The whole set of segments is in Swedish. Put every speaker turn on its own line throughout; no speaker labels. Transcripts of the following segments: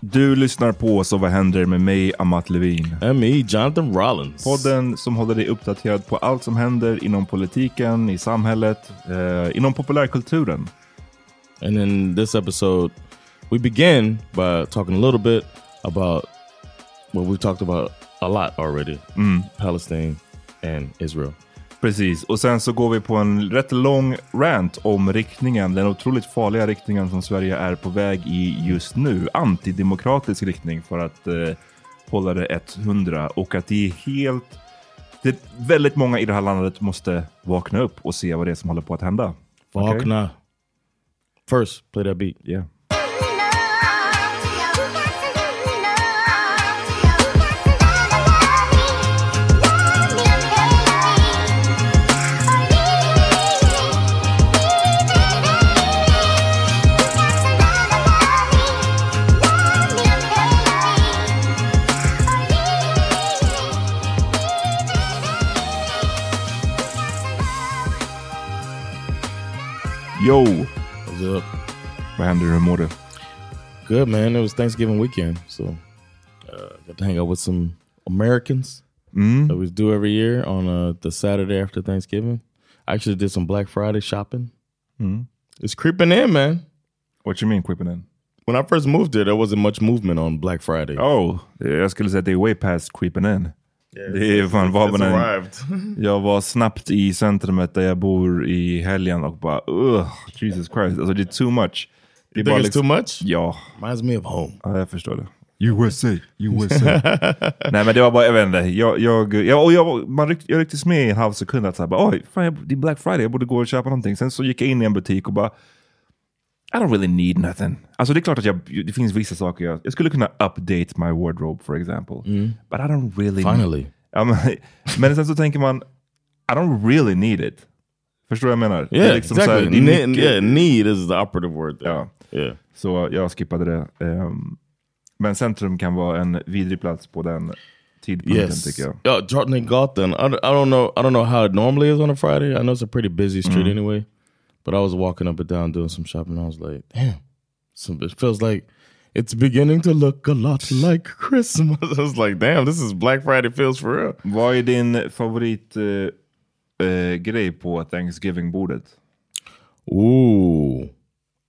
Du lyssnar på Så vad händer med mig, Amat Levin.
And me, Jonathan Rollins.
Podden som håller dig uppdaterad på allt som händer inom politiken, i samhället, eh, inom populärkulturen.
And in this episode, we begin by talking a little bit about what we talked about a lot already. Palestine and Israel.
Precis, och sen så går vi på en rätt lång rant om riktningen, den otroligt farliga riktningen som Sverige är på väg i just nu. Antidemokratisk riktning för att eh, hålla det 100 och att det är helt... Det, väldigt många i det här landet måste vakna upp och se vad det är som håller på att hända. Okej?
Faulkner. First, play that beat.
Yeah. Yo!
What's up?
Vad händer? Hur mår?
Good man. It was Thanksgiving weekend, so uh, got to hang out with some Americans that we do every year on uh, the Saturday after Thanksgiving. I actually did some Black Friday shopping. It's creeping in, man.
What you mean creeping in?
When I first moved here, there wasn't much movement on Black Friday.
Oh, jag skulle säga att det är way past creeping in. Det är fan var
It's
man en,
arrived.
Jag var snabbt i centrumet där jag bor i helgen och bara ugh, Jesus Christ. Alltså det är too much. Det är
think it's too much?
Ja,
Reminds me of home.
ja, jag förstår det. USA, USA. Nej men det var bara, jag vet inte. Jag, jag, jag, och jag, man ryck, jag rycktes med i en halv sekund att så här, bara, oj, fan, det är Black Friday, jag borde gå och köpa någonting. Sen så gick jag in i en butik och bara, I don't really need nothing. Alltså det är klart att jag, det finns vissa saker jag, jag skulle kunna update my wardrobe for example. But I don't really...
Finally.
Ja, men, sen så tänker man, I don't really need it. Förstår jag menar?
Yeah,
liksom här,
exactly.
det är
Ne-
mycket-
yeah, need is the operative word there.
Ja.
Yeah.
Så jag skippade det. Ehm, men centrum kan vara en vidrig plats på den tidpunkten
Yes.
tycker jag.
Jordan Gotham. I, I don't know. I don't know how it normally is on a Friday. I know it's a pretty busy street
Mm.
anyway. But I was walking up and down doing some shopping. I was like, damn, some, it feels like it's beginning to look a lot like Christmas. I was like, damn, this is Black Friday feels for real.
Vad är din favorit eh, eh, grej på Thanksgiving-bordet?
Ooh,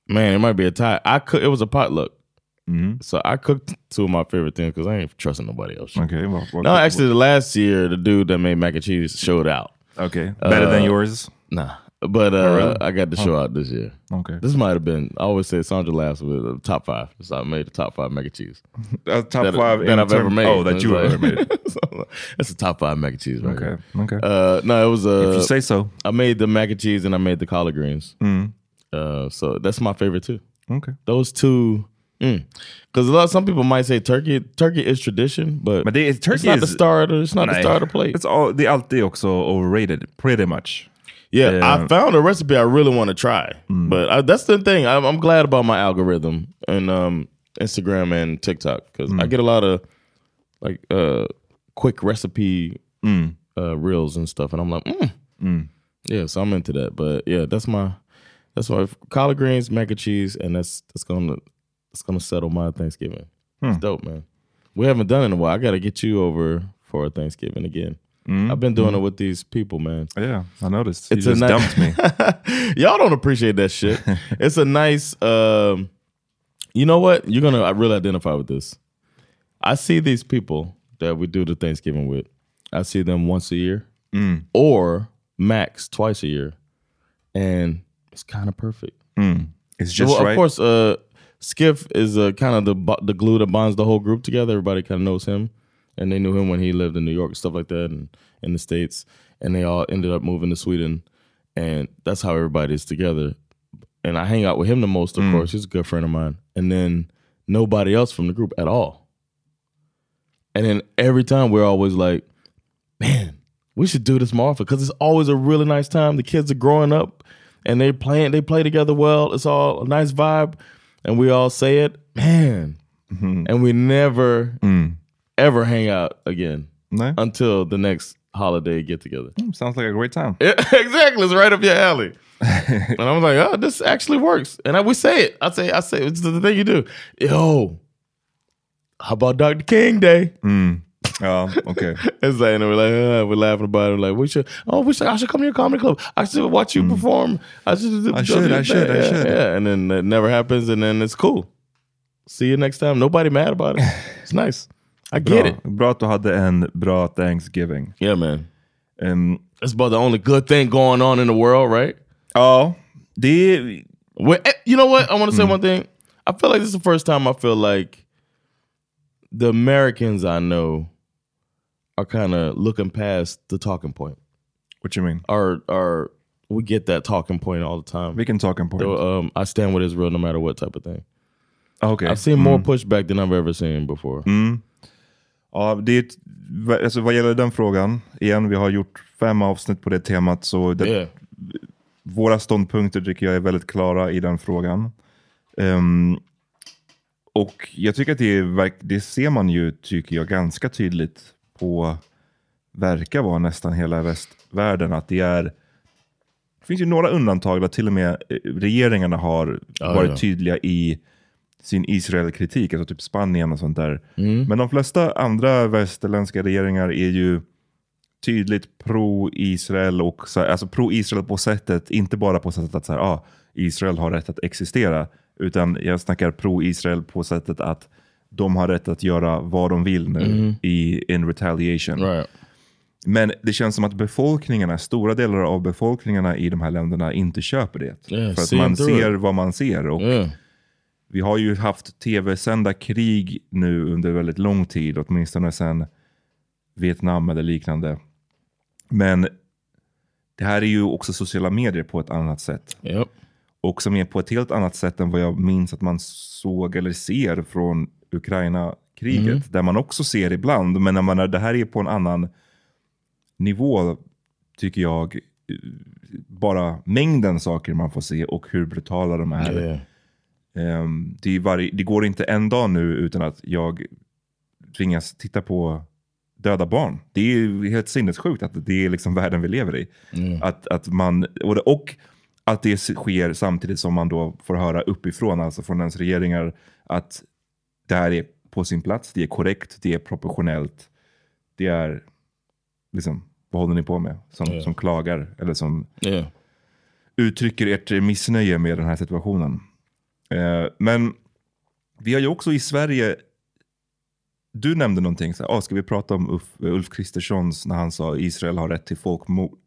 man, it might be a tie. I cook. It was a potluck, so I cooked two of my favorite things because I ain't trusting nobody else.
Okej, vad, vad,
No, actually, the last year the dude that made mac and cheese showed out.
Okay. better than yours?
Nah, but uh,
really?
I got to show out this year.
Okay.
This might have been. I always say Sandra laughs with the top five. So I made the top five mac and cheese
Uh, top
that,
five
that I've ever made.
Oh, that you
like-
ever made.
so, that's the top five mac and cheese, right?
Okay,
here.
okay.
Uh, no, it was. Uh,
If you say so.
I made the mac and cheese and I made the collard greens. Uh, so that's my favorite too.
Okay.
Those two. Because a lot, some people might say turkey. Turkey is tradition, but,
Men det är,
it's
turkey
not
is,
the starter. It's not the starter plate.
It's all, det är alltid också overrated, pretty much.
Yeah,
Yeah.
I found a recipe I really want to try, but I, that's the thing. I'm, I'm glad about my algorithm and um, Instagram and TikTok because I get a lot of like uh, quick recipe uh, reels and stuff, and I'm like, mm. yeah, so I'm into that. But yeah, that's my that's my collard greens, mac and cheese, and that's that's gonna that's gonna settle my Thanksgiving. It's dope, man. We haven't done it in a while. I got to get you over for Thanksgiving again. I've been doing it with these people, man.
Yeah, I noticed.
It's
you
a
just
ni-
dumped me.
Y'all don't appreciate that shit. it's a nice um you know what? You're gonna I really identify with this. I see these people that we do the Thanksgiving with. I see them once a year. Or max twice a year. And it's kind of perfect.
It's just
well,
right.
of course, uh Skiff is uh, kind of the the glue that bonds the whole group together. Everybody kind of knows him, and they knew him when he lived in New York, stuff like that, and in the states. And they all ended up moving to Sweden, and that's how everybody's together. And I hang out with him the most, of mm. course. He's a good friend of mine. And then nobody else from the group at all. And then every time we're always like, man, we should do this more often because it's always a really nice time. The kids are growing up and they playing, they play together well. It's all a nice vibe, and we all say it, man. Mm-hmm. And we never mm. Ever hang out again
Nej.
until the next holiday get together.
Sounds like a great time.
exactly, it's right up your alley. and I was like, oh, this actually works. And I, we say it. I say, I say, it's the thing you do. Yo, how about Dr. King Day?
Mm. Oh, okay.
It's like, and we're like, uh, we're laughing about it. Like, we should, oh, we should, I should come to your comedy club. I should watch you perform. I should, do-
I should, I should,
thing."
I
Yeah,
should.
Yeah, and then it never happens, and then it's cool. See you next time. Nobody mad about it. It's nice. I get
Bra.
it.
Bra att du hade en bra Thanksgiving.
Yeah, man.
Um,
That's about the only good thing going on in the world, right?
ja, det är...
Eh, you know what? I want to say
Mm.
one thing. I feel like this is the first time I feel like the Americans I know are kind of looking past the talking point.
What you mean?
Or, or we get that talking point all the time.
Vilken talking point?
So, um, I stand with Israel no matter what type of thing.
Okay,
I've seen more pushback than I've ever seen before.
Ja, det är ett, alltså, vad gäller den frågan, igen, vi har gjort fem avsnitt på det temat, så det,
Yeah.
våra ståndpunkter tycker jag är väldigt klara i den frågan. Ehm, och jag tycker att det, är, det ser man ju, tycker jag, ganska tydligt på, verkar vara nästan hela västvärlden, att det är det finns ju några undantag där till och med eh, regeringarna har
Ja,
varit
ja.
tydliga i sin Israel-kritik, alltså typ Spanien och sånt där. Men de flesta andra västerländska regeringar är ju tydligt pro-Israel och så, alltså pro-Israel på sättet, inte bara på sättet att så här, ah, Israel har rätt att existera, utan jag snackar pro-Israel på sättet att de har rätt att göra vad de vill nu i in retaliation.
Right.
Men det känns som att befolkningarna, stora delar av befolkningarna i de här länderna inte köper det.
Yeah,
För att man ser
it.
vad man ser. Och
Yeah.
Vi har ju haft tv-sända krig nu under väldigt lång tid, åtminstone sedan Vietnam eller liknande. Men det här är ju också sociala medier på ett annat sätt.
Yep.
och som är på ett helt annat sätt än vad jag minns att man såg eller ser från Ukraina-kriget.
Mm.
Där man också ser ibland, men när man, det här är på en annan nivå tycker jag. Bara mängden saker man får se och hur brutala de är.
Yeah.
Ehm, det, varje, det går inte en dag nu utan att jag tvingas titta på döda barn. Det är helt sinnessjukt att det är liksom världen vi lever i. Att, att man, och, det, och att det sker samtidigt som man då får höra uppifrån, alltså från ens regeringar, att det här är på sin plats, det är korrekt, det är proportionellt. Det är, liksom, vad håller ni på med? Som, som klagar eller som
Yeah.
uttrycker ert missnöje med den här situationen. Eh, men vi har ju också i Sverige, du nämnde någonting, så här, ah, ska vi prata om Ulf, Ulf Kristerssons när han sa Israel har rätt till folkmord?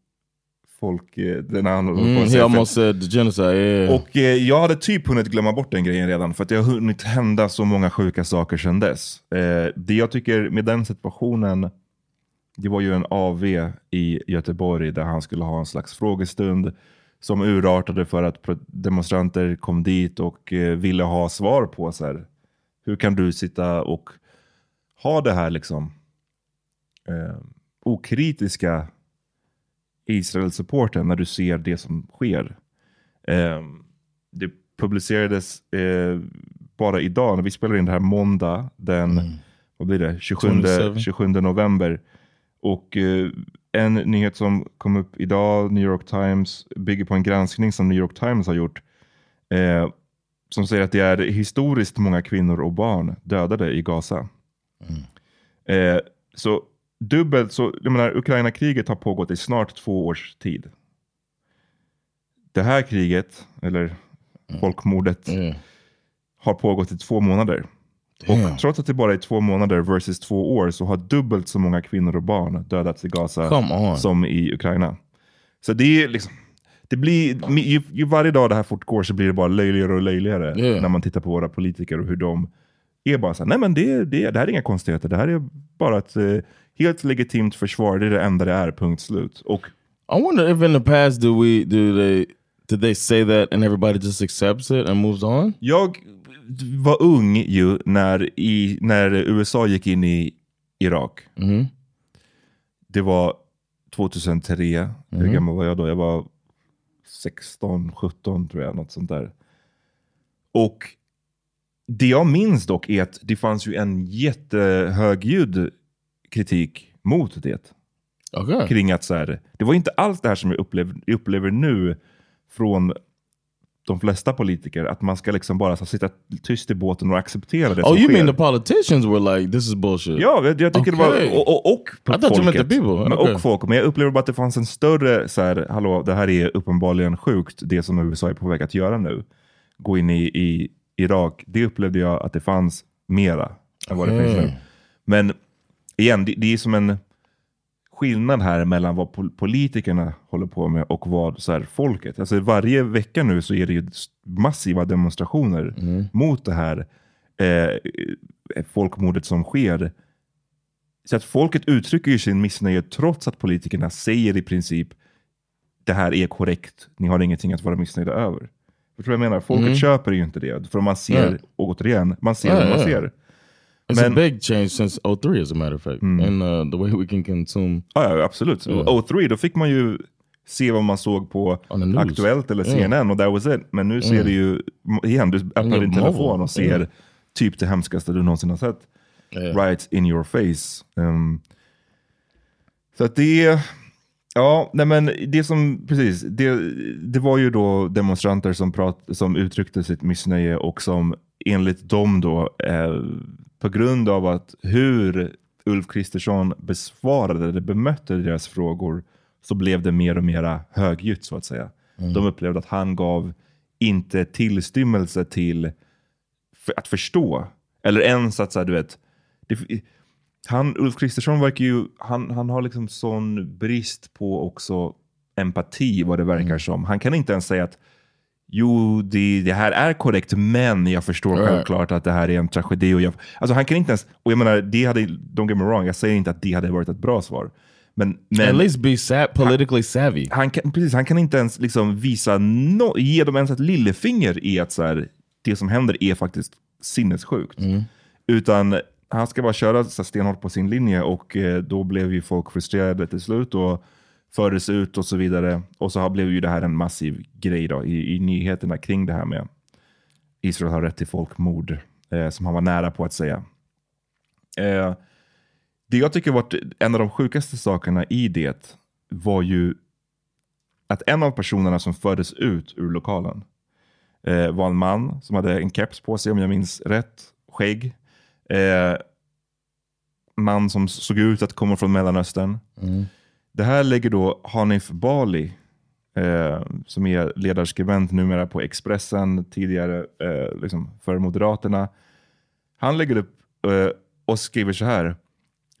Folk, eh, den på
Mm, he almost said genocide. Yeah.
och eh, jag hade typ hunnit glömma bort den grejen redan, för att det har hunnit hända så många sjuka saker sedan dess. Eh, det jag tycker med den situationen, det var ju en AV i Göteborg där han skulle ha en slags frågestund som urartade för att demonstranter kom dit och eh, ville ha svar på så här, hur kan du sitta och ha det här liksom eh, okritiska Israel-supporten när du ser det som sker. Eh, det publicerades eh, bara idag, när vi spelar in det här måndag, den vad blir det? 27,
27.
27 november. Och eh, en nyhet som kom upp idag, New York Times, bygger på en granskning som New York Times har gjort. Eh, som säger att det är historiskt många kvinnor och barn dödade i Gaza. Eh, så dubbelt så, jag menar, Ukraina-kriget har pågått i snart två års tid. Det här kriget, eller folkmordet,
Yeah.
har pågått i två månader.
Damn.
Och trots att det bara är två månader versus två år så har dubbelt så många kvinnor och barn dödats i Gaza som i Ukraina. Så det är liksom, det blir, ju, ju varje dag det här fortgår så blir det bara löjligare och löjligare
Yeah.
när man tittar på våra politiker och hur de är bara så här, nej men det, det, det här är inga konstigheter, det här är bara ett eh, helt legitimt försvar, det är det enda det är, punkt slut. Och
I wonder if in the past do we do they did they say that and everybody just accepts it and moves on?
Jag var ung ju när, i, när USA gick in i Irak.
Mhm.
Det var 2003. Hur gammal var jag då? Jag var 16, 17 tror jag. Något sånt där. Och det jag minns dock är att det fanns ju en jättehögljudd kritik mot det.
Okay.
Kring att så här, det var inte alls det här som jag upplever, upplever nu från de flesta politiker, att man ska liksom bara så, sitta tyst i båten och acceptera det
Oh,
som
you
sker.
mean the politicians were like, this is bullshit?
Ja, jag, jag tycker
Okej.
det var... Och, och, och
people.
Men,
Okej.
Och folk. Men jag upplever bara att det fanns en större, så här, hallå, det här är uppenbarligen sjukt, det som USA är på väg att göra nu. Gå in i, i Irak. Det upplevde jag att det fanns mera än vad det finns nu. Men igen, det, det är som en skillnad här mellan vad pol- politikerna håller på med och vad så här, folket. Alltså varje vecka nu så är det ju massiva demonstrationer mot det här eh, folkmordet som sker. Så att folket uttrycker ju sin missnöje trots att politikerna säger i princip det här är korrekt, ni har ingenting att vara missnöjda över. Förstår du vad jag menar? Folket köper ju inte det. För man ser,
Mm.
återigen, man ser
Ja,
vad man ser.
It's
Men-
a big change since 03 as a matter of fact. And uh, the way we can consume
Ja, ja absolut. Och 03, då fick man ju se vad man såg på. Aktuellt eller. CNN och that was it. Men nu ser du ju, igen, du öppnar din telefon och ser typ det hemskaste du någonsin har sett.
Yeah.
Right in your face. Um, så att det, ja, nej men det som, precis, det, det var ju då demonstranter som, prat, som uttryckte sitt missnöje och som enligt dem då, eh, på grund av att hur Ulf Kristersson besvarade eller bemötte deras frågor så blev det mer och mer högljutt så att säga. De upplevde att han gav inte tillstymmelse till för att förstå. Eller ens att så här, du vet, det, han, Ulf Kristersson verkar ju, han, han har liksom sån brist på också empati vad det verkar som. Han kan inte ens säga att jo, det, det här är korrekt, men jag förstår
Right.
självklart att det här är en tragedi. Och jag, alltså han kan inte ens, och jag menar, det hade, don't get me wrong, jag säger inte att det hade varit ett bra svar. Men, men
At least be sa politically savvy.
han kan, precis, han kan inte ens liksom visa no, ge dem ens ett lillefinger i att så här, det som händer är faktiskt sinnessjukt. Utan han ska bara köra så stenhårt på sin linje och eh, då blev ju folk frustrerade till slut och fördes ut och så vidare. Och så har, blev ju det här en massiv grej då, i, i nyheterna kring det här med Israel har rätt till folkmord, eh, som han var nära på att säga. Eh, det jag tycker var en av de sjukaste sakerna i det var ju att en av personerna som fördes ut ur lokalen eh, var en man som hade en keps på sig om jag minns rätt, skägg. Eh, man som såg ut att komma från Mellanöstern. Mm. Det här lägger då Hanif Bali, eh, som är ledarskribent numera på Expressen, tidigare eh, liksom för Moderaterna. Han lägger upp eh, och skriver så här.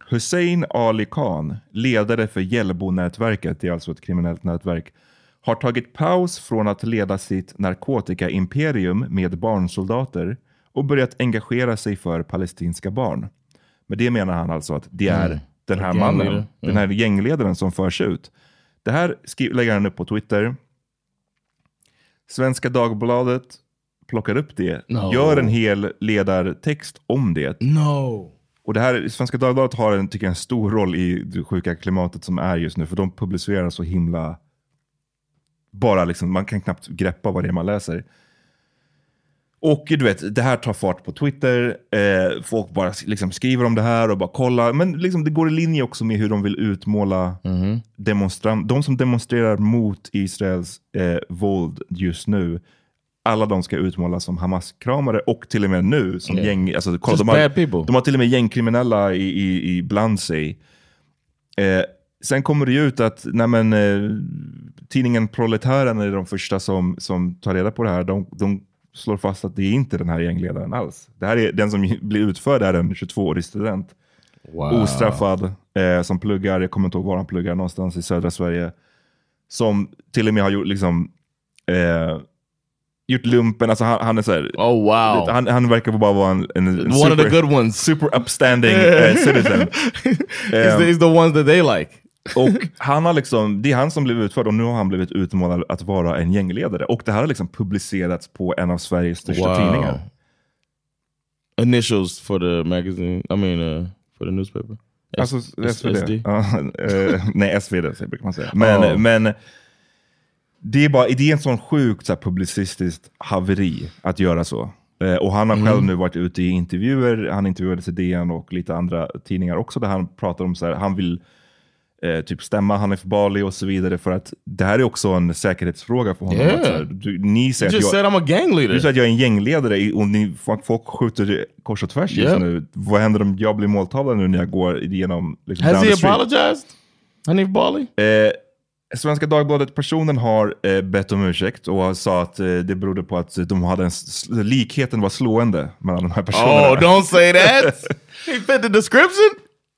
Hussein Ali Khan, ledare för Hjällbo-nätverket, det är alltså ett kriminellt nätverk, har tagit paus från att leda sitt narkotikaimperium med barnsoldater och börjat engagera sig för palestinska barn. Med det menar han alltså att det är mm den här mannen,
Gängledare.
den här gängledaren som förs ut. Det här lägger han upp på Twitter. Svenska Dagbladet plockar upp det,
No.
gör en hel ledartext om det.
No.
Och det här, Svenska Dagbladet har en, tycker jag, en stor roll i det sjuka klimatet som är just nu, för de publicerar så himla... Bara liksom, man kan knappt greppa vad det är man läser. Och du vet, det här tar fart på Twitter, eh, folk bara liksom skriver om det här och bara kollar. Men liksom, det går i linje också med hur de vill utmåla demonstran- de som demonstrerar mot Israels eh, våld just nu. Alla de ska utmålas som Hamas-kramare och till och med nu som
Yeah.
gäng... Alltså, kolla,
Just
de, har, de har till och med gängkriminella i, i, i bland sig. Eh, sen kommer det ju ut att nej men, eh, tidningen Proletären är de första som, som tar reda på det här. De, de slår fast att det är inte den här gängledaren alls. Det här är, den som blir utförd är en 22-årig student.
Wow.
Ostraffad, eh, som pluggar, jag kommer inte ihåg var han pluggar, någonstans i södra Sverige. Som till och med har gjort, liksom, eh, gjort lumpen, alltså han, han är så här,
Oh wow.
han, han verkar bara vara en, en,
One of the good ones.
super upstanding eh, citizen.
he's, the, he's the ones that they like.
Och han har liksom, det är han som blev utförd och nu har han blivit utmålad att vara en gängledare. Och det här har liksom publicerats på en av Sveriges största tidningar.
Initials for the magazine. I mean, uh, for the newspaper.
Alltså
S-
SvD.
SD.
Ja, eh, nej, SvD så brukar man säga. Men,
Ja.
men det är bara det är en sån sjukt så här, publicistiskt haveri att göra så. Eh, och han har
Mm.
själv nu varit ute i intervjuer, han intervjuades i DN och lite andra tidningar också, där han pratar om så här, han vill eh, typ stämma Hanif Bali och så vidare, för att det här är också en säkerhetsfråga för honom.
Yeah.
Att, så här, du, ni säger
just
att jag,
I'm a gang leader.
du säger att jag är en gängledare och ni, folk skjuter kors och tvärs just
Yeah.
nu. Vad händer om jag blir måltavla nu när jag går igenom liksom,
Has
down
he
the street?
apologized? Hanif Bali?
Eh, Svenska Dagbladet-personen har eh, bett om ursäkt och sa att eh, det berodde på att de hade en likheten var slående mellan de här personerna.
Oh, don't say that. he fit the description.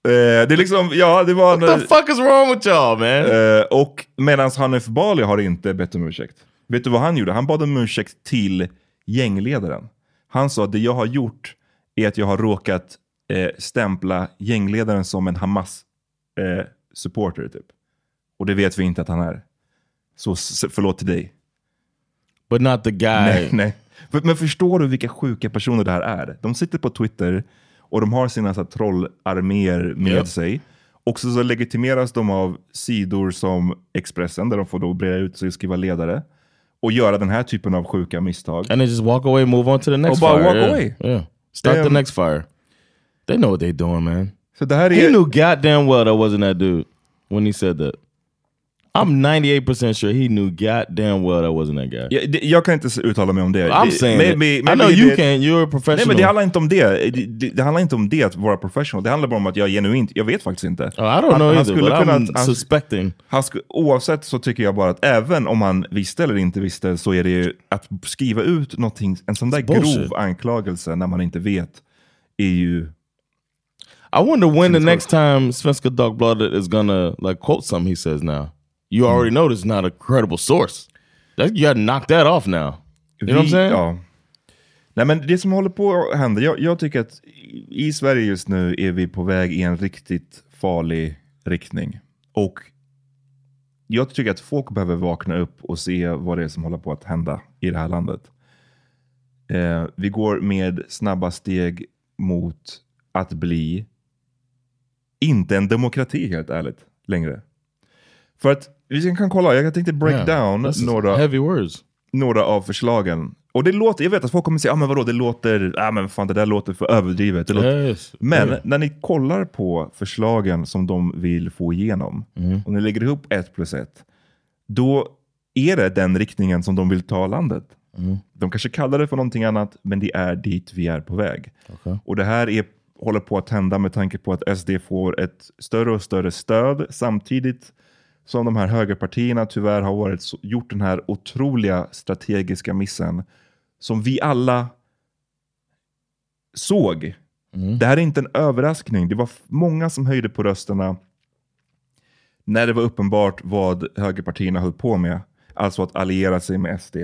Eh, det är liksom, ja det var...
What the fuck is wrong with y'all, man?
Eh, och medan Hanif Bali har inte bett om ursäkt. Vet du vad han gjorde? Han bad om ursäkt till gängledaren. Han sa att det jag har gjort är att jag har råkat eh, stämpla gängledaren som en Hamas-supporter typ. Och det vet vi inte att han är. Så förlåt till dig.
But not the guy.
Nej, nej. Men förstår du vilka sjuka personer det här är? De sitter på Twitter och de har sina så här, trollarméer med
Japp.
sig. Och så, så legitimeras de av sidor som Expressen, där de får då breda ut sig och skriva ledare. Och göra den här typen av sjuka misstag.
And then just walk away, move on to the next
Oh, but
fire.
walk
yeah.
away.
Yeah. Start the
Damn.
next fire. They know what they're doing, man.
Så det här
He
är...
knew goddamn well that wasn't that dude when he said that. I'm 98% sure he knew goddamn well that wasn't that guy.
Jag, det- jag kan inte uttala mig om det.
I'm
Det-
saying
maybe-
it. I
maybe
know you
did.
can. You're a professional.
Nej men det handlar inte om det. Det, det. det handlar inte om det att vara professional. Det handlar bara om att jag genuint, jag vet faktiskt inte.
Oh, I don't know either, but I'm
han-
suspecting.
Han sk- oavsett så tycker jag bara att även om han visste eller inte visste så är det ju att skriva ut någonting, en sån där
bullshit.
grov anklagelse när man inte vet är ju...
I wonder when the next time Svenska Dagbladet is gonna like quote something he says now. You already know this is not a credible source. That, you gotta knock that off now. You know what I'm saying?
Ja. Nej men det som håller på att hända, jag, jag tycker att i Sverige just nu är vi på väg i en riktigt farlig riktning. och jag tycker att folk behöver vakna upp och se vad det är som håller på att hända i det här landet. Eh, vi går med snabba steg mot att bli inte en demokrati helt ärligt längre. För att vi kan kolla, jag tänkte break
Yeah,
down några,
heavy words.
några av förslagen. Och det låter, jag vet att folk kommer säga, ah, men vadå, det låter, ah, men fan det där låter för överdrivet. Det låter,
Yes.
men
Yeah.
när ni kollar på förslagen som de vill få igenom, och ni lägger ihop ett plus ett, då är det den riktningen som de vill ta landet. De kanske kallar det för någonting annat, men det är dit vi är på väg. Och det här är, håller på att hända med tanke på att SD får ett större och större stöd samtidigt som de här högerpartierna tyvärr har varit, så- gjort den här otroliga strategiska missen som vi alla såg. Det här är inte en överraskning. Det var många som höjde på rösterna när det var uppenbart vad högerpartierna höll på med. Alltså att alliera sig med SD.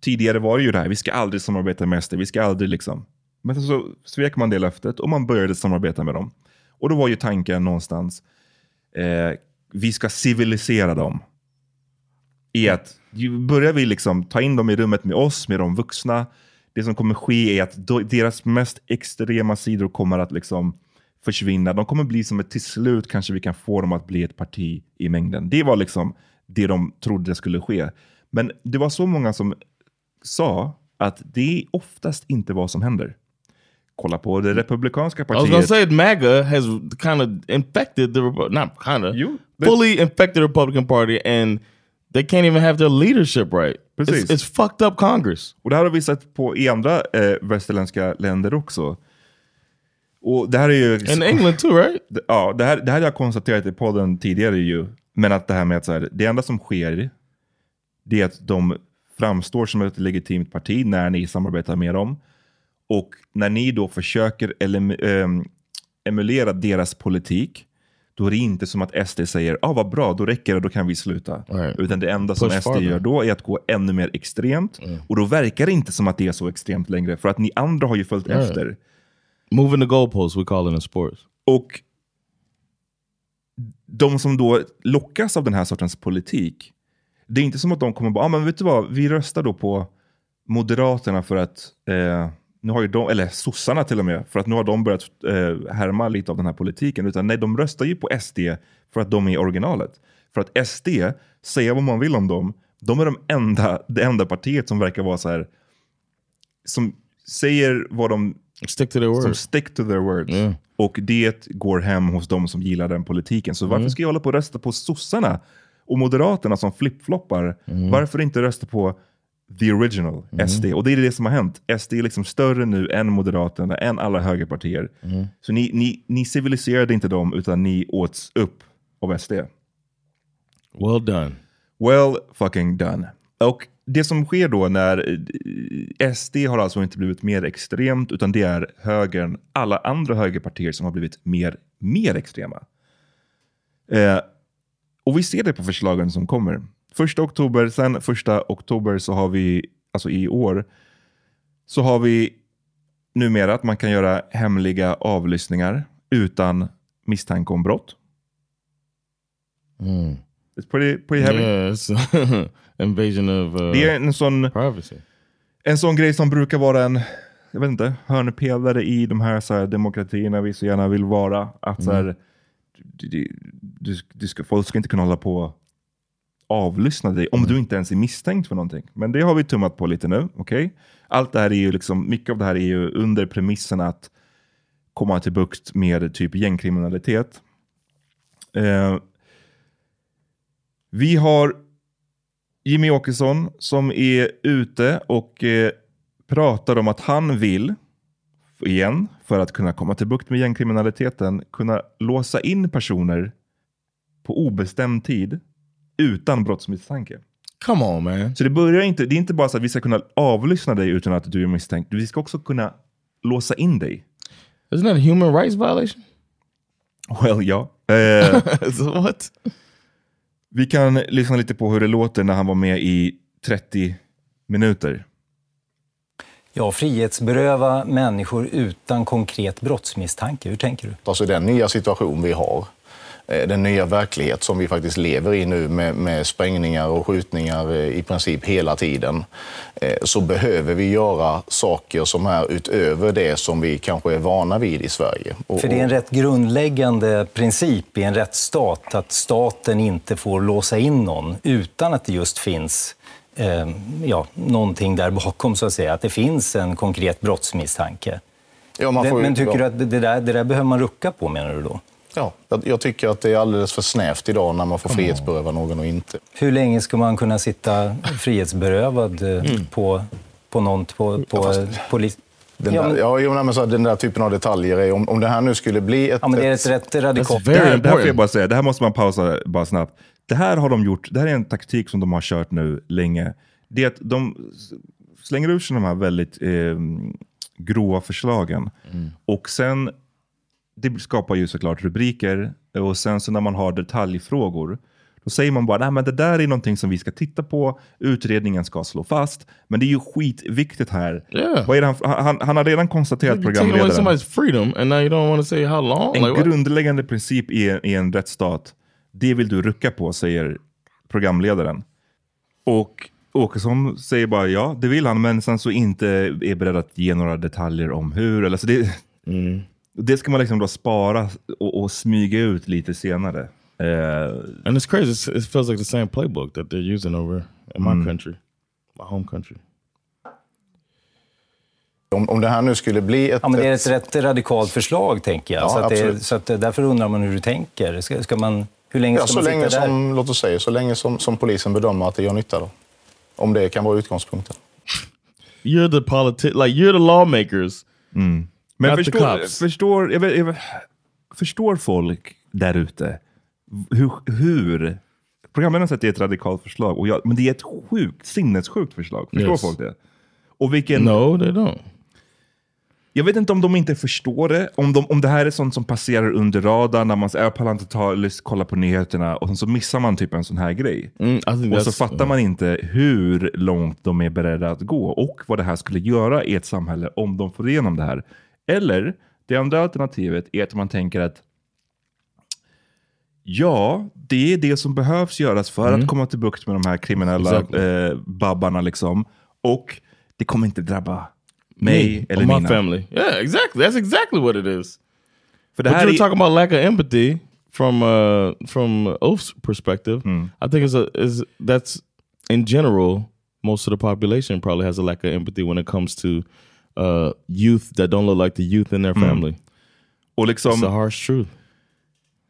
Tidigare var det ju det här, vi ska aldrig samarbeta med SD, vi ska aldrig liksom. Men så svek man det löftet och man började samarbeta med dem. Och då var ju tanken någonstans, eh, vi ska civilisera dem. I att börjar vi liksom ta in dem i rummet med oss, med de vuxna. Det som kommer ske är att deras mest extrema sidor kommer att liksom försvinna. De kommer bli som ett, till slut kanske vi kan få dem att bli ett parti i mängden. Det var liksom det de trodde skulle ske. Men det var så många som sa att det är oftast inte vad som händer. Kolla på det republikanska
I was
partiet.
gonna say MAGA has kind of infected the not kind of fully infected the Republican Party, and they can't even have their leadership right. It's,
Precis.
it's fucked up Congress.
Och det här har vi sett på i andra eh, västerländska länder också. Och det här är ju...
In England too, right?
Ja, det här, det här har jag konstaterat i podden tidigare ju. Men att det här med att så här, det enda som sker, det är att de framstår som ett legitimt parti när ni samarbetar med dem. Och när ni då försöker ehm, emulera deras politik, då är det inte som att SD säger ah, vad bra, då räcker det, då kan vi sluta.
Right.
Utan det enda som
Push
SD
farther.
gör då är att gå ännu mer extremt. Och då verkar det inte som att det är så extremt längre, för att ni andra har ju följt
Right.
efter.
Moving the goalposts, we call it in sports.
Och de som då lockas av den här sortens politik, det är inte som att de kommer bara, ah, men vet du vad, vi röstar då på Moderaterna för att, eh, nu har ju de, eller sossarna till och med, för att nu har de börjat eh, härma lite av den här politiken. Utan nej, de röstar ju på SD för att de är originalet. För att SD, säga vad man vill om dem, de är de enda, det enda partiet som verkar vara så här, som säger vad de
Stick to their
som
word.
stick to their words. Och det går hem hos de som gillar den politiken. Så varför ska jag hålla på och rösta på sossarna och moderaterna som flipfloppar? Varför inte rösta på the original, SD? Och det är det som har hänt. SD är liksom större nu än moderaterna, än alla högerpartier. Så ni, ni, ni civiliserade inte dem, utan ni åts upp av SD.
Well done.
Well fucking done. Och det som sker då när eh, SD har alltså inte blivit mer extremt utan det är högern, alla andra högerpartier som har blivit mer, mer extrema. Eh, och vi ser det på förslagen som kommer. Första oktober, sen första oktober så har vi, alltså i år, så har vi numera att man kan göra hemliga avlyssningar utan misstanke om brott. It's pretty, pretty heavy.
Yeah, invasion of uh,
Det är en sån,
privacy.
en sån grej som brukar vara en jag vet inte, hörnpelare i de här, så här demokratierna vi så gärna vill vara. Att så här, du, du, du, ska, folk ska inte kunna hålla på avlyssna dig om du inte ens är misstänkt för någonting. Men det har vi tummat på lite nu. okej? Allt det här är ju liksom, mycket av det här är ju under premissen att komma till bukt med typ gängkriminalitet. Eh, vi har Jimmy Åkesson som är ute och eh, pratar om att han vill, igen, för att kunna komma till bukt med gängkriminaliteten, kunna låsa in personer på obestämd tid utan brottsmisstanke.
Come on, man.
Så det börjar inte, det är inte bara så att vi ska kunna avlyssna dig utan att du är misstänkt. Vi ska också kunna låsa in dig.
Isn't that a human rights violation?
Well, ja. Eh,
So what?
vi kan lyssna lite på hur det låter när han var med i 30 minuter.
Ja, frihetsberöva människor utan konkret brottsmisstanke. Hur tänker du?
Alltså den nya situation vi har den nya verklighet som vi faktiskt lever i nu med, med sprängningar och skjutningar eh, i princip hela tiden, eh, så behöver vi göra saker som är utöver det som vi kanske är vana vid i Sverige.
För det är en rätt grundläggande princip i en rättsstat att staten inte får låsa in någon utan att det just finns eh, ja, någonting där bakom, så att säga. Att det finns en konkret brottsmisstanke. Ja, får, men tycker du att det där, det där behöver man rucka på, menar du då?
Ja, jag, tycker att det är alldeles för snävt idag när man får frihetsberöva någon och inte.
Hur länge ska man kunna sitta frihetsberövad eh, mm. på, på någon på, på, ja, polis?
Den, där, ja, jo, men så den där typen av detaljer, är, om, om det här nu skulle bli ett...
Ja, men det är ett rätt radikalt...
Det här, det här får jag bara säga, det här måste man pausa bara snabbt. Det här har de gjort, det här är en taktik som de har kört nu länge. Det är att de slänger ut sig de här väldigt eh, grova förslagen. Mm. Och sen, det skapar ju såklart rubriker. Och sen så när man har detaljfrågor, då säger man bara att det där är någonting som vi ska titta på, utredningen ska slå fast. Men det är ju skitviktigt här.
Yeah.
Vad är han, han, han har redan konstaterat, programledaren,
freedom and now you don't want to say how long?
En like grundläggande what? princip i, i en rättsstat, det vill du rucka på, säger programledaren. Och Åkesson säger bara ja, det vill han, men sen så inte är beredd att ge några detaljer om hur. Eller så det, mm. Det ska man liksom då spara och, och smyga ut lite senare. Uh,
And it's crazy, it feels like the same playbook that they're using over in my mm. country, my home country.
Om, om det här nu skulle bli ett...
Ja, men det är ett, ett rätt radikalt förslag, tänker jag. Ja, så, att det, så att därför undrar man hur du tänker. Ska, ska man, hur länge ska
ja, så
man
länge
sitta där?
Som, låt oss säga, så länge som, som polisen bedömer att det gör nytta. Då. Om det kan vara utgångspunkten.
You're the politi like you're the lawmakers.
Mm. Men förstår, förstår, jag vet, jag förstår folk där ute hur, hur programledaren säger att det är ett radikalt förslag, och jag, men det är ett sjukt, sinnessjukt förslag. Förstår yes. folk det? Och vilken,
no, they don't.
Jag vet inte om de inte förstår det, om, de, om det här är sånt som passerar under radarn när man är parlamentariskt kollar på nyheterna och så missar man typ en sån här grej.
Mm,
och så fattar man inte hur långt de är beredda att gå och vad det här skulle göra i ett samhälle om de får igenom det här. Eller det andra alternativet är att man tänker att Ja, det är det som behövs göras för mm. att komma till bukt med de här kriminella exactly. eh, babbarna. Liksom. Och det kommer inte drabba mig Me, eller
my
mina.
family. Yeah, exactly. That's exactly what it is. För det But you're talking about lack of empathy from uh, from Oaf's perspective. Mm. I think it's a is that's in general most of the population probably has a lack of empathy when it comes to uh, youth that don't look like the youth in their mm. family. Mm.
Och liksom,
It's a harsh truth.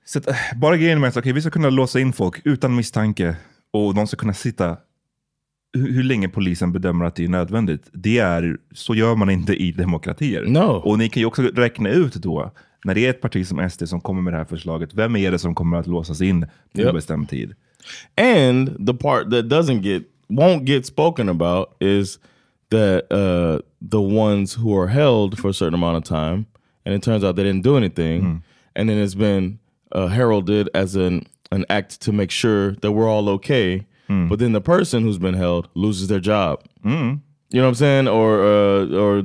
Så att, bara grejen med att okay, vi ska kunna låsa in folk utan misstanke och de ska kunna sitta hur länge polisen bedömer att det är nödvändigt. Det är, så gör man inte i demokratier.
No.
Och ni kan ju också räkna ut då, när det är ett parti som SD som kommer med det här förslaget, vem är det som kommer att låsas in på yep. bestämd tid?
And the part that doesn't get, won't get spoken about is that uh, the ones who are held for a certain amount of time, and it turns out they didn't do anything, mm. and then it's been uh, heralded as an, an act to make sure that we're all okay Mm. But then the person who's been held loses their job.
Mm.
You know what I'm saying? Or uh, or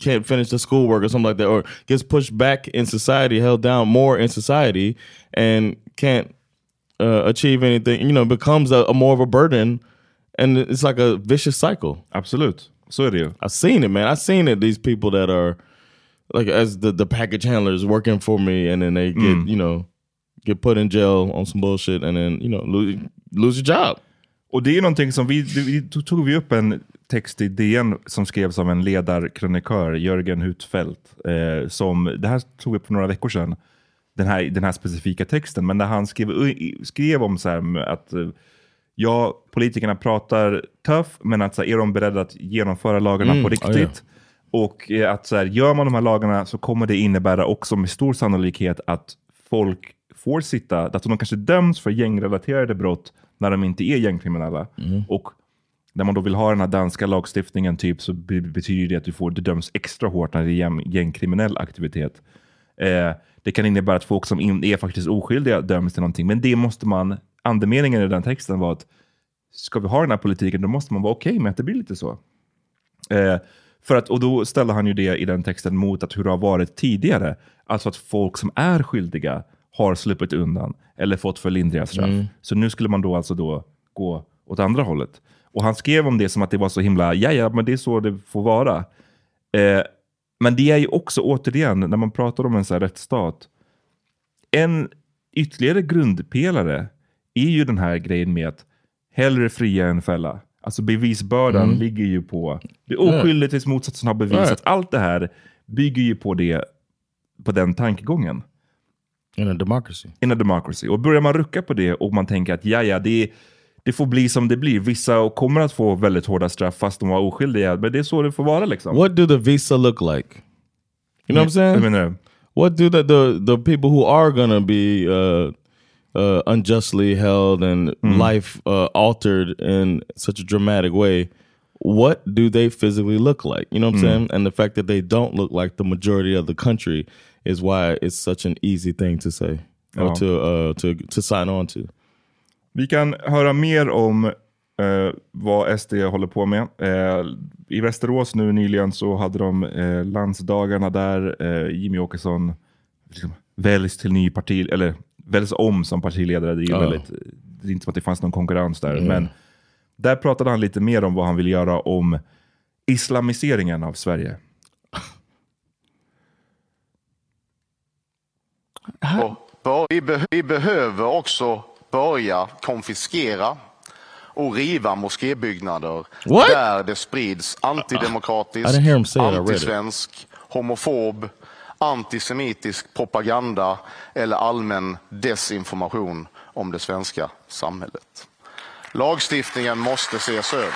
can't finish the schoolwork or something like that, or gets pushed back in society, held down more in society, and can't uh, achieve anything. You know, becomes a, a, more of a burden, and it's like a vicious cycle.
Absolute. So it is.
I've seen it, man. I've seen it. These people that are like as the the package handlers working for me, and then they get mm. you know get put in jail on some bullshit, and then you know lose lose your job.
Och det är någonting som vi, vi tog vi upp en text i DN som skrevs av en ledarkrönikör, Jörgen Hutfeldt. Eh, som, det här tog vi upp för några veckor sedan, den här, den här specifika texten. Men där han skrev, skrev om så här, att eh, ja, politikerna pratar tuff, men att så här, är de beredda att genomföra lagarna mm, på riktigt? Oh, ja. Och eh, att så här, gör man de här lagarna så kommer det innebära också med stor sannolikhet att folk får sitta, att de kanske döms för gängrelaterade brott när de inte är gängkriminella. Mm. Och när man då vill ha den här danska lagstiftningen typ så betyder det att du får du döms extra hårt när det är gängkriminell aktivitet. Eh, det kan innebära att folk som in, är faktiskt oskyldiga döms till någonting. Men det måste man, andemeningen i den texten var att ska vi ha den här politiken då måste man vara okej okay med att det blir lite så. Eh, för att, och då ställer han ju det i den texten mot att hur det har varit tidigare. Alltså att folk som är skyldiga har sluppit undan eller fått för lindriga straff.
Mm.
Så nu skulle man då alltså då gå åt andra hållet. Och han skrev om det som att det var så himla, ja ja, men det är så det får vara. Eh, men det är ju också återigen, när man pratar om en sån här rättsstat, en ytterligare grundpelare är ju den här grejen med att hellre fria än fälla. Alltså bevisbördan
Mm.
ligger ju på, det är oskyldigt tills motsatsen har bevisats.
Right.
Allt det här bygger ju på, det, på den tankegången.
In a democracy.
In a democracy. Och börjar man rucka på det och man tänker att ja, ja, det, det får bli som det blir. Vissa kommer att få väldigt hårda straff fast de var oskyldiga. Men det är så det får vara liksom.
What do the visa look like? You know what I'm saying?
Hur menar du?
What do the the, the people who are gonna be uh, uh, unjustly held and life uh, altered in such a dramatic way? What do they physically look like? You know what I'm saying? And the fact that they don't look like the majority of the country is why it's such an easy thing to say or
Ja.
to uh, to to sign on to.
Vi kan höra mer om eh, vad SD håller på med. Eh, I Västerås nu nyligen så hade de eh, landsdagarna där eh, Jimmy Åkesson liksom, väljs till ny parti, eller väljs om som partiledare. Det är, ju
Ja.
väldigt, det är inte som att det fanns någon konkurrens där. Men där pratade han lite mer om vad han vill göra om islamiseringen av Sverige.
Och bör- Vi, be- vi behöver också börja konfiskera och riva moskébyggnader
What?
där det sprids antidemokratisk, antisvensk, homofob, antisemitisk propaganda eller allmän desinformation om det svenska samhället. Lagstiftningen måste ses över.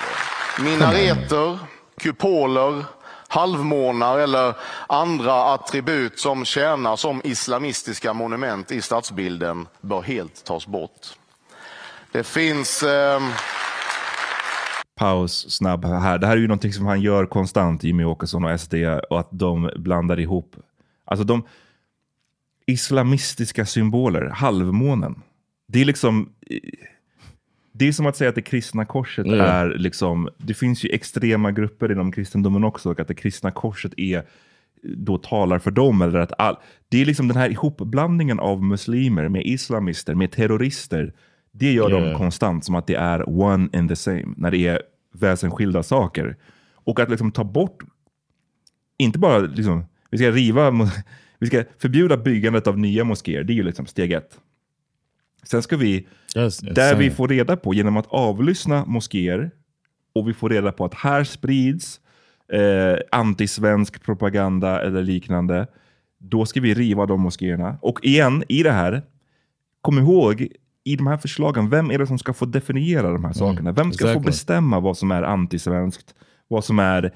Minareter, kupoler, halvmånar eller andra attribut som tjänar som islamistiska monument i stadsbilden bör helt tas bort. Det finns... Eh...
paus snabb här. Det här är ju någonting som han gör konstant, Jimmy Åkesson och SD, och att de blandar ihop. Alltså de islamistiska symboler, halvmånen. Det är liksom... Det är som att säga att det kristna korset
Ja.
är liksom... Det finns ju extrema grupper inom kristendomen också, och att det kristna korset är då talar för dem. Eller att all, det är liksom den här ihopblandningen av muslimer med islamister, med terrorister. Det gör de
Yeah.
konstant som att det är one and the same, när det är väsensskilda saker. Och att liksom ta bort, inte bara liksom, vi ska riva, vi ska förbjuda byggandet av nya moskéer, det är ju liksom steg ett. Sen ska vi,
That's
där vi får reda på, genom att avlyssna moskéer, och vi får reda på att här sprids eh, antisvensk propaganda eller liknande, då ska vi riva de moskéerna. Och igen, i det här, kom ihåg, i de här förslagen, vem är det som ska få definiera de här sakerna? Vem ska få
exactly.
bestämma vad som är antisvenskt? Vad som är...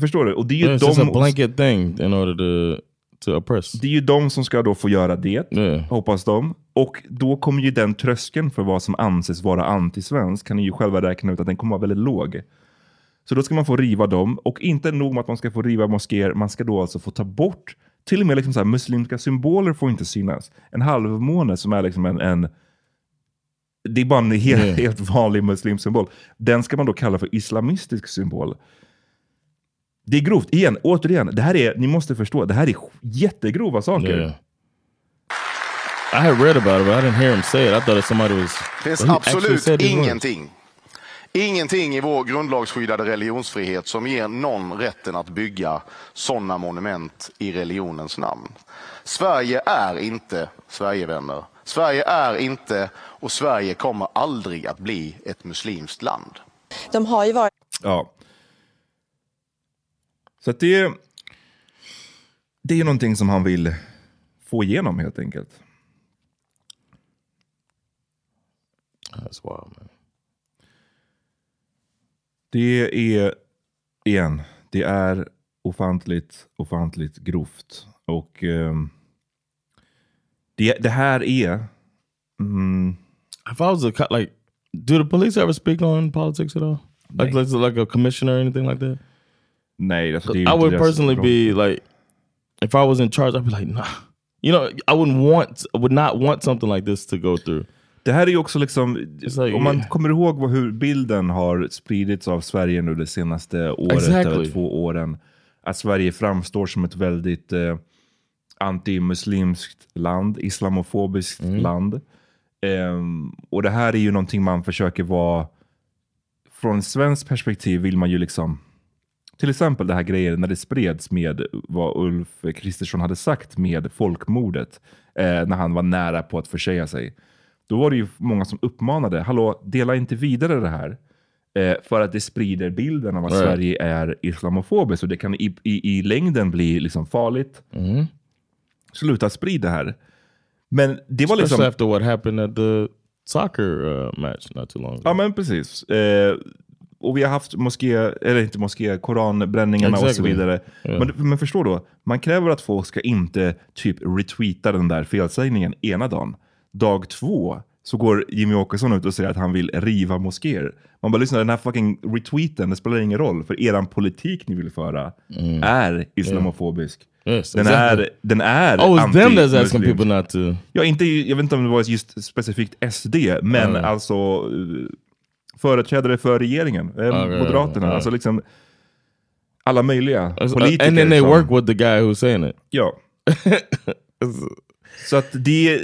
Förstår du? Och det är ju
It's just a
de,
blanket thing in order to to oppress.
det är ju de som ska då få göra det,
Yeah.
hoppas de. Och då kommer ju den tröskeln för vad som anses vara antisvensk, kan ni ju själva räkna ut att den kommer vara väldigt låg. Så då ska man få riva dem, och inte nog med att man ska få riva moskéer, man ska då alltså få ta bort, till och med liksom så här, muslimska symboler får inte synas. En halvmåne som är liksom en, en det är bara en helt,
Yeah.
helt vanlig muslimsymbol. Den ska man då kalla för islamistisk symbol. Det är grovt. Igen, återigen, det här är, ni måste förstå, det här är jättegrova saker.
Yeah. I had read about it, but I didn't hear him say it. I thought that somebody was.
Det finns absolut ingenting. Ingenting i vår grundlagsskyddade religionsfrihet som ger någon rätten att bygga sådana monument i religionens namn. Sverige är inte Sverigevänner. Sverige är inte och Sverige kommer aldrig att bli ett muslimskt land.
De har ju varit
Ja. Så att det, det är någonting som han vill få igenom helt enkelt.
That's wild, man.
Det är, igen, det är ofantligt, ofantligt grovt. Och ehm, det, det här är... Mm,
If I was a like, do the police ever speak on politics at all? Like, like, like a commissioner or anything like that?
Nej, alltså, är ju
I would personally be like, if I was in charge, I'd be like, nah. You know, I wouldn't want, I would not want something like this to go through.
Det här är ju också liksom,
like-
om man kommer ihåg vad, hur bilden har spridits av Sverige nu det senaste året,
Exactly.
eller två åren. Att Sverige framstår som ett väldigt, eh, antimuslimskt land, islamofobiskt land. Ehm, och det här är ju någonting man försöker vara, från ett svenskt perspektiv vill man ju liksom, till exempel det här grejen när det spreds med vad Ulf Kristersson hade sagt med folkmordet, eh, när han var nära på att försäga sig. Då var det ju många som uppmanade, hallå, dela inte vidare det här. Eh, för att det sprider bilden av att
Right.
Sverige är islamofobiskt och det kan i, i, i längden bli liksom farligt. Sluta sprida det här. Men det var
Especially
liksom...
after what happened at the soccer uh, match not too long ago.
Ja men precis. Eh, och vi har haft moské, eller inte moské, koranbränningarna och så
Exactly.
vidare.
Ja.
Men, men förstå då, man kräver att folk ska inte typ retweeta den där felsägningen ena dagen. Dag två så går Jimmy Åkesson ut och säger att han vill riva moskéer. Man bara lyssna, den här fucking retweeten, det spelar ingen roll. För eran politik ni vill föra är islamofobisk.
Yes,
Den,
exactly.
är, den är
Oh, it's them that's asking people not to.
Ja, inte, jag vet inte om det var just specifikt SD, men
Mm.
alltså eh, företrädare för regeringen, eh,
Okay,
Moderaterna,
yeah.
alltså liksom alla möjliga
Uh,
politiker.
and then they
som-
work with the guy who's saying it.
Ja. Så att det,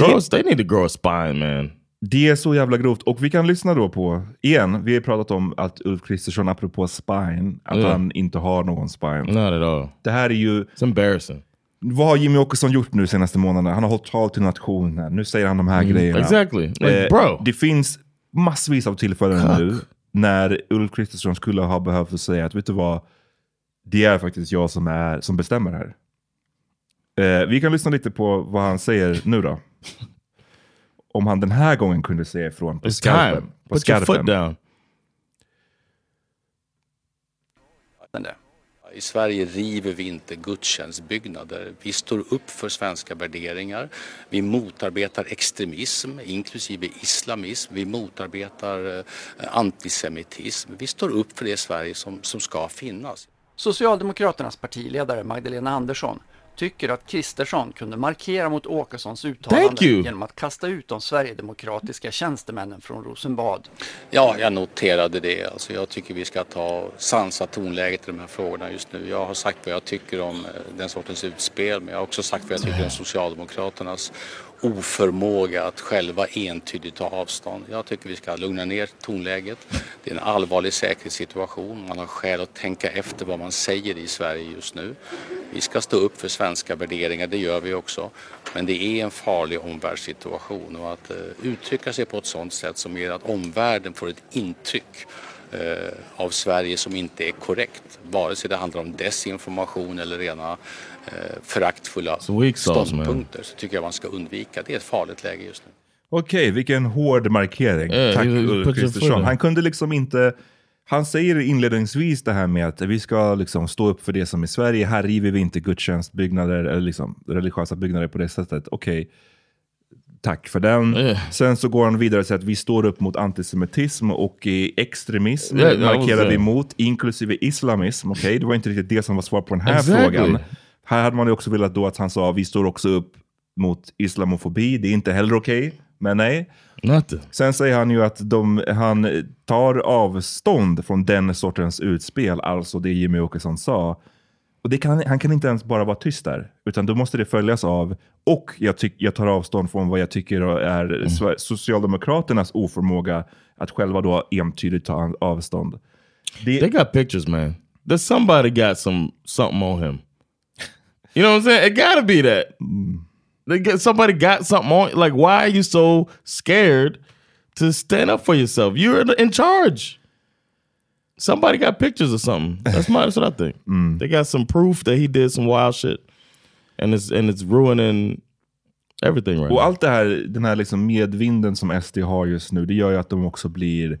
Girls, they need to grow a spine, man.
det är så jävla grovt. Och vi kan lyssna då på, igen, vi har pratat om att Ulf Kristersson, apropå spine, att
Ja.
han inte har någon spine.
Not at all.
Det här är ju...
It's embarrassing.
Vad har Jimmy Åkesson gjort nu senaste månaderna? Han har hållit tal till nationen. Nu säger han de här grejerna.
Mm, Exactly. Like,
Eh,
bro.
Det finns massvis av tillfällen
Fuck.
nu när Ulf Kristersson skulle ha behövt säga att vet du vad, det är faktiskt jag som, är, som bestämmer här. Eh, vi kan lyssna lite på vad han säger nu då. Om han den här gången kunde säga ifrån på
It's
skarpen.
time.
På
Put your foot
skarpen.
down.
I Sverige river vi inte gudstjänstbyggnader. Vi står upp för svenska värderingar. Vi motarbetar extremism, inklusive islamism. Vi motarbetar eh, antisemitism. Vi står upp för det Sverige som, som ska finnas.
Socialdemokraternas partiledare Magdalena Andersson tycker att Kristersson kunde markera mot Åkessons uttalande genom att kasta ut de sverigedemokratiska tjänstemännen från Rosenbad.
Ja, jag noterade det. Alltså, jag tycker vi ska ta sansa tonläget i de här frågorna just nu. Jag har sagt vad jag tycker om eh, den sortens utspel, men jag har också sagt vad jag tycker om Socialdemokraternas oförmåga att själva entydigt ta avstånd. Jag tycker vi ska lugna ner tonläget. Det är en allvarlig säkerhetssituation. Man har skäl att tänka efter vad man säger i Sverige just nu. Vi ska stå upp för svenska värderingar, det gör vi också. Men det är en farlig omvärldssituation och att eh, uttrycka sig på ett sådant sätt som gör att omvärlden får ett intryck eh, av Sverige som inte är korrekt. Vare sig det handlar om desinformation eller rena eh, föraktfulla ståndpunkter så tycker jag man ska undvika. Det är ett farligt läge just nu.
Okej, vilken hård markering.
Yeah,
Tack Ulf Kristersson. Han kunde liksom inte... Han säger inledningsvis det här med att vi ska liksom stå upp för det som är Sverige. Här river vi inte gudstjänstbyggnader eller liksom religiösa byggnader på det sättet. Okej, tack för den.
Yeah.
Sen så går han vidare och säger att vi står upp mot antisemitism och extremism
Yeah,
markerar vi
it.
mot, inklusive islamism. Okej, det var inte riktigt det som var svar på den här
Exactly.
frågan. Här hade man ju också velat då att han sa vi står också upp mot islamofobi. Det är inte heller okej, men nej. Sen säger han ju att de, han tar avstånd från den sortens utspel, alltså det Jimmy Åkesson sa. Och det kan, han kan inte ens bara vara tyst där, utan då måste det följas av, och jag, tyck, jag tar avstånd från vad jag tycker är Sve- Socialdemokraternas oförmåga att själva då entydigt ta avstånd. Det,
They got pictures, man. There's somebody got some something on him. You know what I'm saying? It gotta be that. They get somebody got something on. Like, why are you so scared to stand up for yourself? You're in charge. Somebody got pictures of something. That's my that's what I think. They got some proof that he did some wild shit, and it's and it's ruining everything right
Och
now.
allt det här, den här liksom medvinden som SD har just nu, det gör ju att de också blir,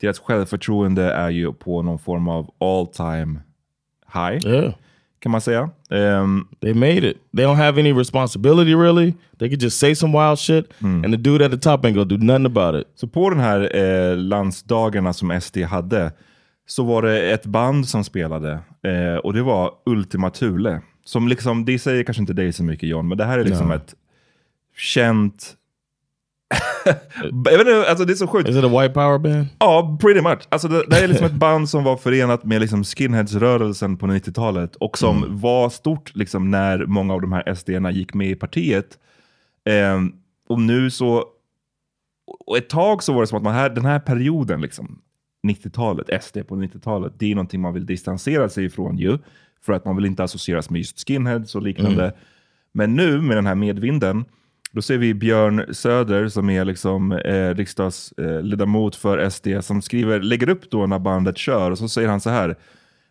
deras självförtroende är ju på någon form av all time high,
Yeah,
kan man säga. Ehm,
they made it. They don't have any responsibility really. They could just say some wild shit, and the dude at the top ain't gonna do nothing about it.
Så på den här eh, landsdagarna som SD hade så var det ett band som spelade eh, och det var Ultima Thule. Som liksom, det säger kanske inte dig så mycket John, men det här är liksom
Ja.
ett känt jag vet inte, alltså det är så sjukt.
Is it a white power band?
Ja, pretty much. Alltså det, det är liksom ett band som var förenat med liksom skinheads-rörelsen på 90-talet och som var stort liksom när många av de här SD-erna gick med i partiet. Ehm, och nu så... Och ett tag så var det som att man här, den här perioden, liksom, 90-talet, SD på 90-talet, det är någonting man vill distansera sig ifrån ju. För att man vill inte associeras med just skinheads och liknande. Men nu med den här medvinden, då ser vi Björn Söder som är liksom, eh, riksdagsledamot för SD som skriver, lägger upp då när bandet kör och så säger han så här.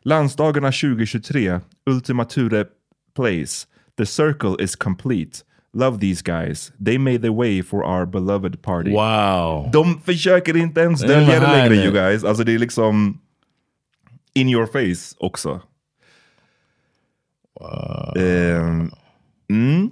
Landsdagarna 2023, Ultima Thule Place. The circle is complete. Love these guys. They made the way for our beloved party.
Wow.
De försöker inte ens dölja det längre you guys. Alltså det är liksom in your face också. Ehm, mm.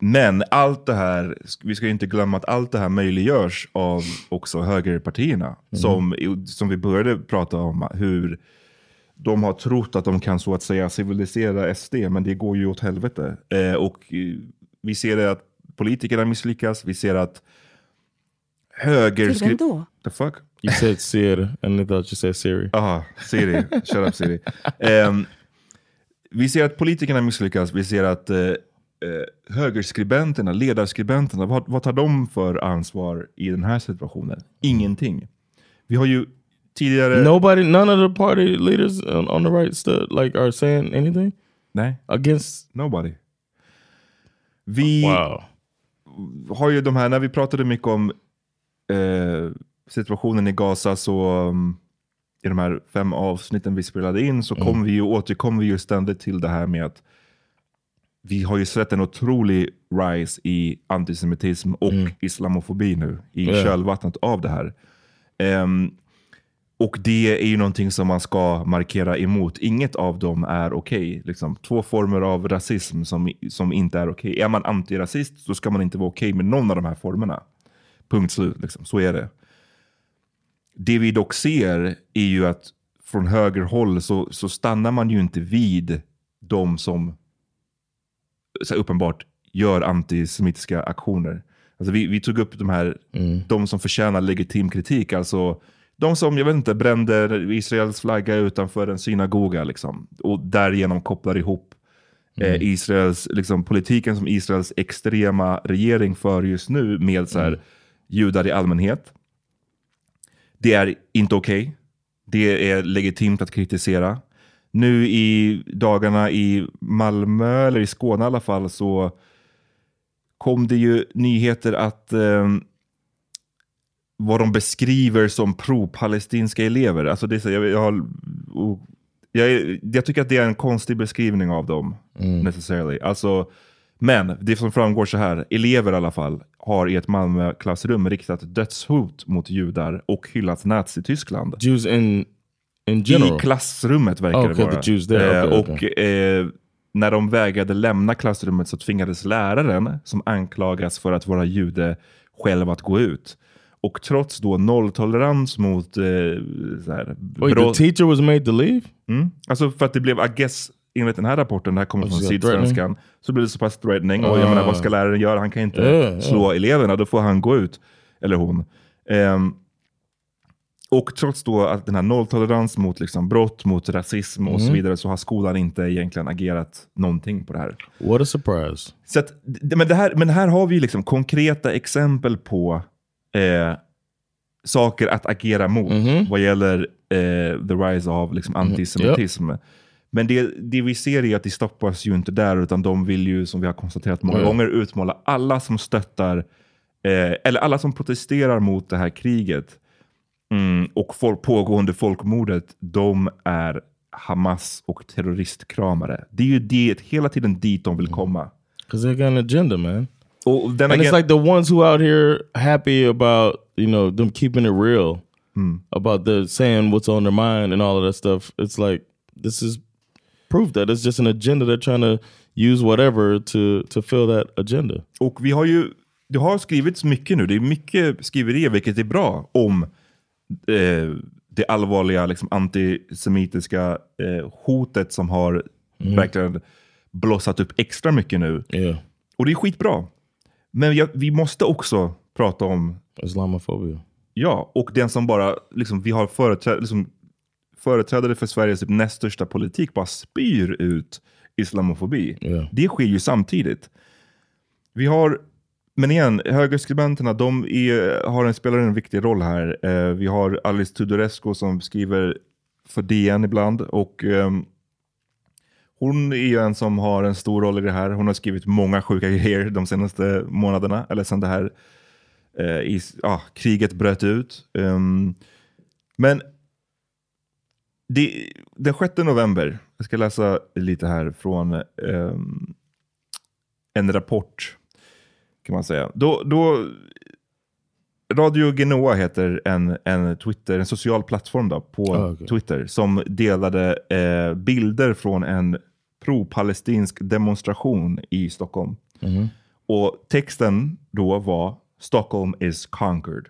men allt det här, vi ska inte glömma att allt det här möjliggörs av också högerpartierna. Som, som vi började prata om, hur de har trott att de kan så att säga civilisera SD, men det går ju åt helvete. Eh, och eh, vi ser det att politikerna misslyckas, vi ser att höger...
Till vem då?
The fuck?
You said Siri, and I thought you said Siri.
Aha, Siri. Shut up Siri. Ehm, vi ser att politikerna misslyckas, vi ser att eh, eh, högerskribenterna, ledarskribenterna, vad, vad tar de för ansvar i den här situationen? Ingenting. Vi har ju tidigare...
Nobody, none of the party leaders on, on the right stood like are saying anything.
Nej.
Against
nobody. Vi
Wow.
har ju de här, när vi pratade mycket om eh, situationen i Gaza så um, i de här fem avsnitten vi spelade in så kom vi ju, återkom vi ju ständigt till det här med att vi har ju sett en otrolig rise i antisemitism och islamofobi nu i
Ja.
kölvattnet av det här. Ehm, och det är ju någonting som man ska markera emot. Inget av dem är okej. liksom. Två former av rasism som, som inte är okej. Är man antirasist så ska man inte vara okej med någon av de här formerna. Punkt slut. Liksom. Så är det. Det vi dock ser är ju att från högerhåll så, så stannar man ju inte vid de som så uppenbart gör antisemitiska aktioner. Alltså vi, vi tog upp de här, de som förtjänar legitim kritik. Alltså de som, jag vet inte, brände Israels flagga utanför en synagoga. Liksom, och därigenom kopplar ihop eh, Israels, liksom, politiken som Israels extrema regering för just nu med så här, judar i allmänhet. Det är inte okej. Det är legitimt att kritisera. Nu i dagarna i Malmö, eller i Skåne i alla fall, så kom det ju nyheter att eh, vad de beskriver som pro-palestinska elever. Alltså det jag, jag, har, jag, jag tycker att det är en konstig beskrivning av dem. Necessarily. Alltså, Men det som framgår så här, elever i alla fall, har i ett Malmö-klassrum riktat dödshot mot judar och hyllat Nazityskland.
Jews in, in general?
I klassrummet verkar
Oh,
det
okay,
vara.
the Jews there.
Eh,
Okay,
och eh, när de vägrade lämna klassrummet så tvingades läraren, som anklagas för att vara jude, själv att gå ut. Och trots då nolltolerans mot eh, här,
Wait, the teacher was made to leave?
Mm. Alltså för att det blev, I guess, enligt den här rapporten, det här kommer
Oh,
från Sydsvenskan, så blev det så pass threatening. Och jag
Ah.
menar, vad ska läraren göra? Han kan inte
Yeah,
slå eleverna, då får han gå ut. Eller hon. Ehm, och trots då att den här nolltolerans mot liksom brott, mot rasism och så
Mhm.
vidare, så har skolan inte egentligen agerat någonting på det här.
What a surprise.
Så att, men, det här, men här har vi liksom konkreta exempel på eh, saker att agera mot vad gäller eh, the rise av liksom, antisemitism. Men det, det vi ser är att det stoppas ju inte där, utan de vill ju, som vi har konstaterat många
Mm.
gånger, utmåla alla som stöttar, eh, eller alla som protesterar mot det här kriget mm, och folk, pågående folkmordet, de är Hamas och terroristkramare. Det är ju det, hela tiden dit de vill komma.
Because they got an agenda, man.
Och den
and it's
agen-
like the ones who out here happy about you know them keeping it real about the saying what's on their mind and all of that stuff. It's like this is proof that it's just an agenda they're trying to use whatever to to fill that agenda.
Och vi har ju, det har skrivits mycket nu, det är mycket skriverier, vilket är bra, om eh, det allvarliga liksom, antisemitiska eh, hotet som har
Mm.
verkligen blossat upp extra mycket nu. Och det är skitbra. Men jag, vi måste också prata om
Islamofobia.
Ja, och den som bara, liksom, vi har företräd, liksom, företrädare för Sveriges typ näst största politik bara spyr ut islamofobi. Det sker ju samtidigt. Vi har, men igen, högerskribenterna, de är, har en, spelar en viktig roll här. Eh, vi har Alice Tudorescu som skriver för DN ibland. Och eh, hon är ju en som har en stor roll i det här. Hon har skrivit många sjuka grejer de senaste månaderna, eller sen det här eh, i, ah, kriget bröt ut. Um, men det, den 6 november, jag ska läsa lite här från um, en rapport kan man säga. Då, då, Radio Genoa heter en, en, Twitter, en social plattform då, på
Ah, okej.
Twitter som delade eh, bilder från en pro-palestinsk demonstration i Stockholm.
Mhm.
Och texten då var Stockholm is conquered.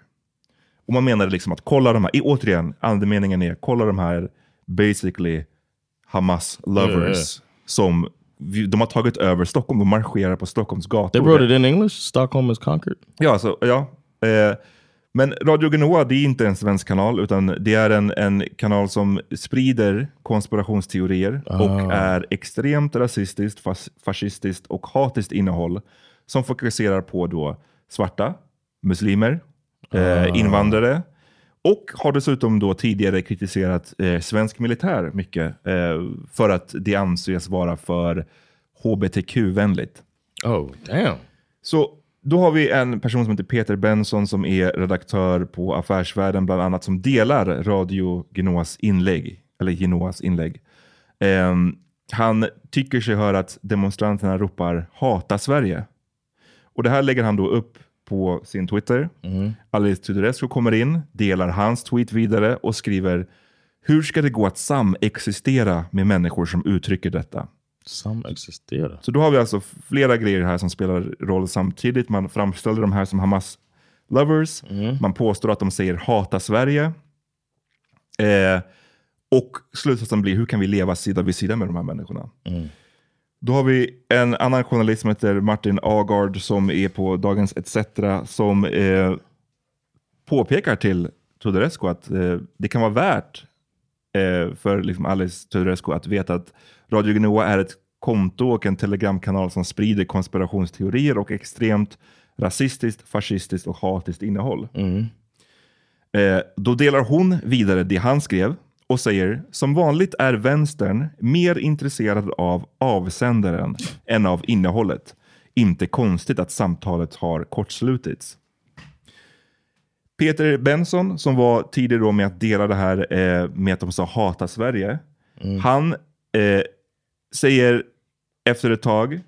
Och man menade liksom att kolla de här, i- återigen, andemeningen är kolla de här basically Hamas lovers
ja.
som de har tagit över Stockholm, de marscherar på Stockholms gator.
They wrote it in English. Stockholm is conquered.
Ja, alltså, ja. Eh, men Radio Genoa, det är inte en svensk kanal, utan det är en, en kanal som sprider konspirationsteorier
Ah.
och är extremt rasistiskt, fas, fascistiskt och hatiskt innehåll som fokuserar på då svarta, muslimer, eh,
Ah.
invandrare och har dessutom då tidigare kritiserat eh, svensk militär mycket eh, för att det anses vara för hbtq-vänligt.
Oh, damn.
Så då har vi en person som heter Peter Benson som är redaktör på Affärsvärlden bland annat som delar Radio Genoas inlägg. Eller Genoas inlägg. Ehm, han tycker sig höra att demonstranterna ropar hata Sverige. Och det här lägger han då upp på sin Twitter. Alice Tudorescu kommer in, delar hans tweet vidare och skriver Hur ska det gå att samexistera med människor som uttrycker detta?
Samexistera.
Så då har vi alltså flera grejer här som spelar roll samtidigt. Man framställer de här som Hamas lovers. Man påstår att de säger hata Sverige. Eh, och slutsatsen blir hur kan vi leva sida vid sida med de här människorna? Då har vi en annan journalist som heter Martin Agard som är på Dagens ETC som eh, påpekar till Tudorescu att eh, det kan vara värt eh, för liksom Alice Tudorescu att veta att Radio Genoa är ett konto och en telegramkanal som sprider konspirationsteorier och extremt rasistiskt, fascistiskt och hatiskt innehåll. Eh, då delar hon vidare det han skrev och säger som vanligt är vänstern mer intresserad av avsändaren än av innehållet. Inte konstigt att samtalet har kortslutits. Peter Benson, som var tidig då med att dela det här eh, med att de sa hata Sverige. Han eh, säger efter ett tag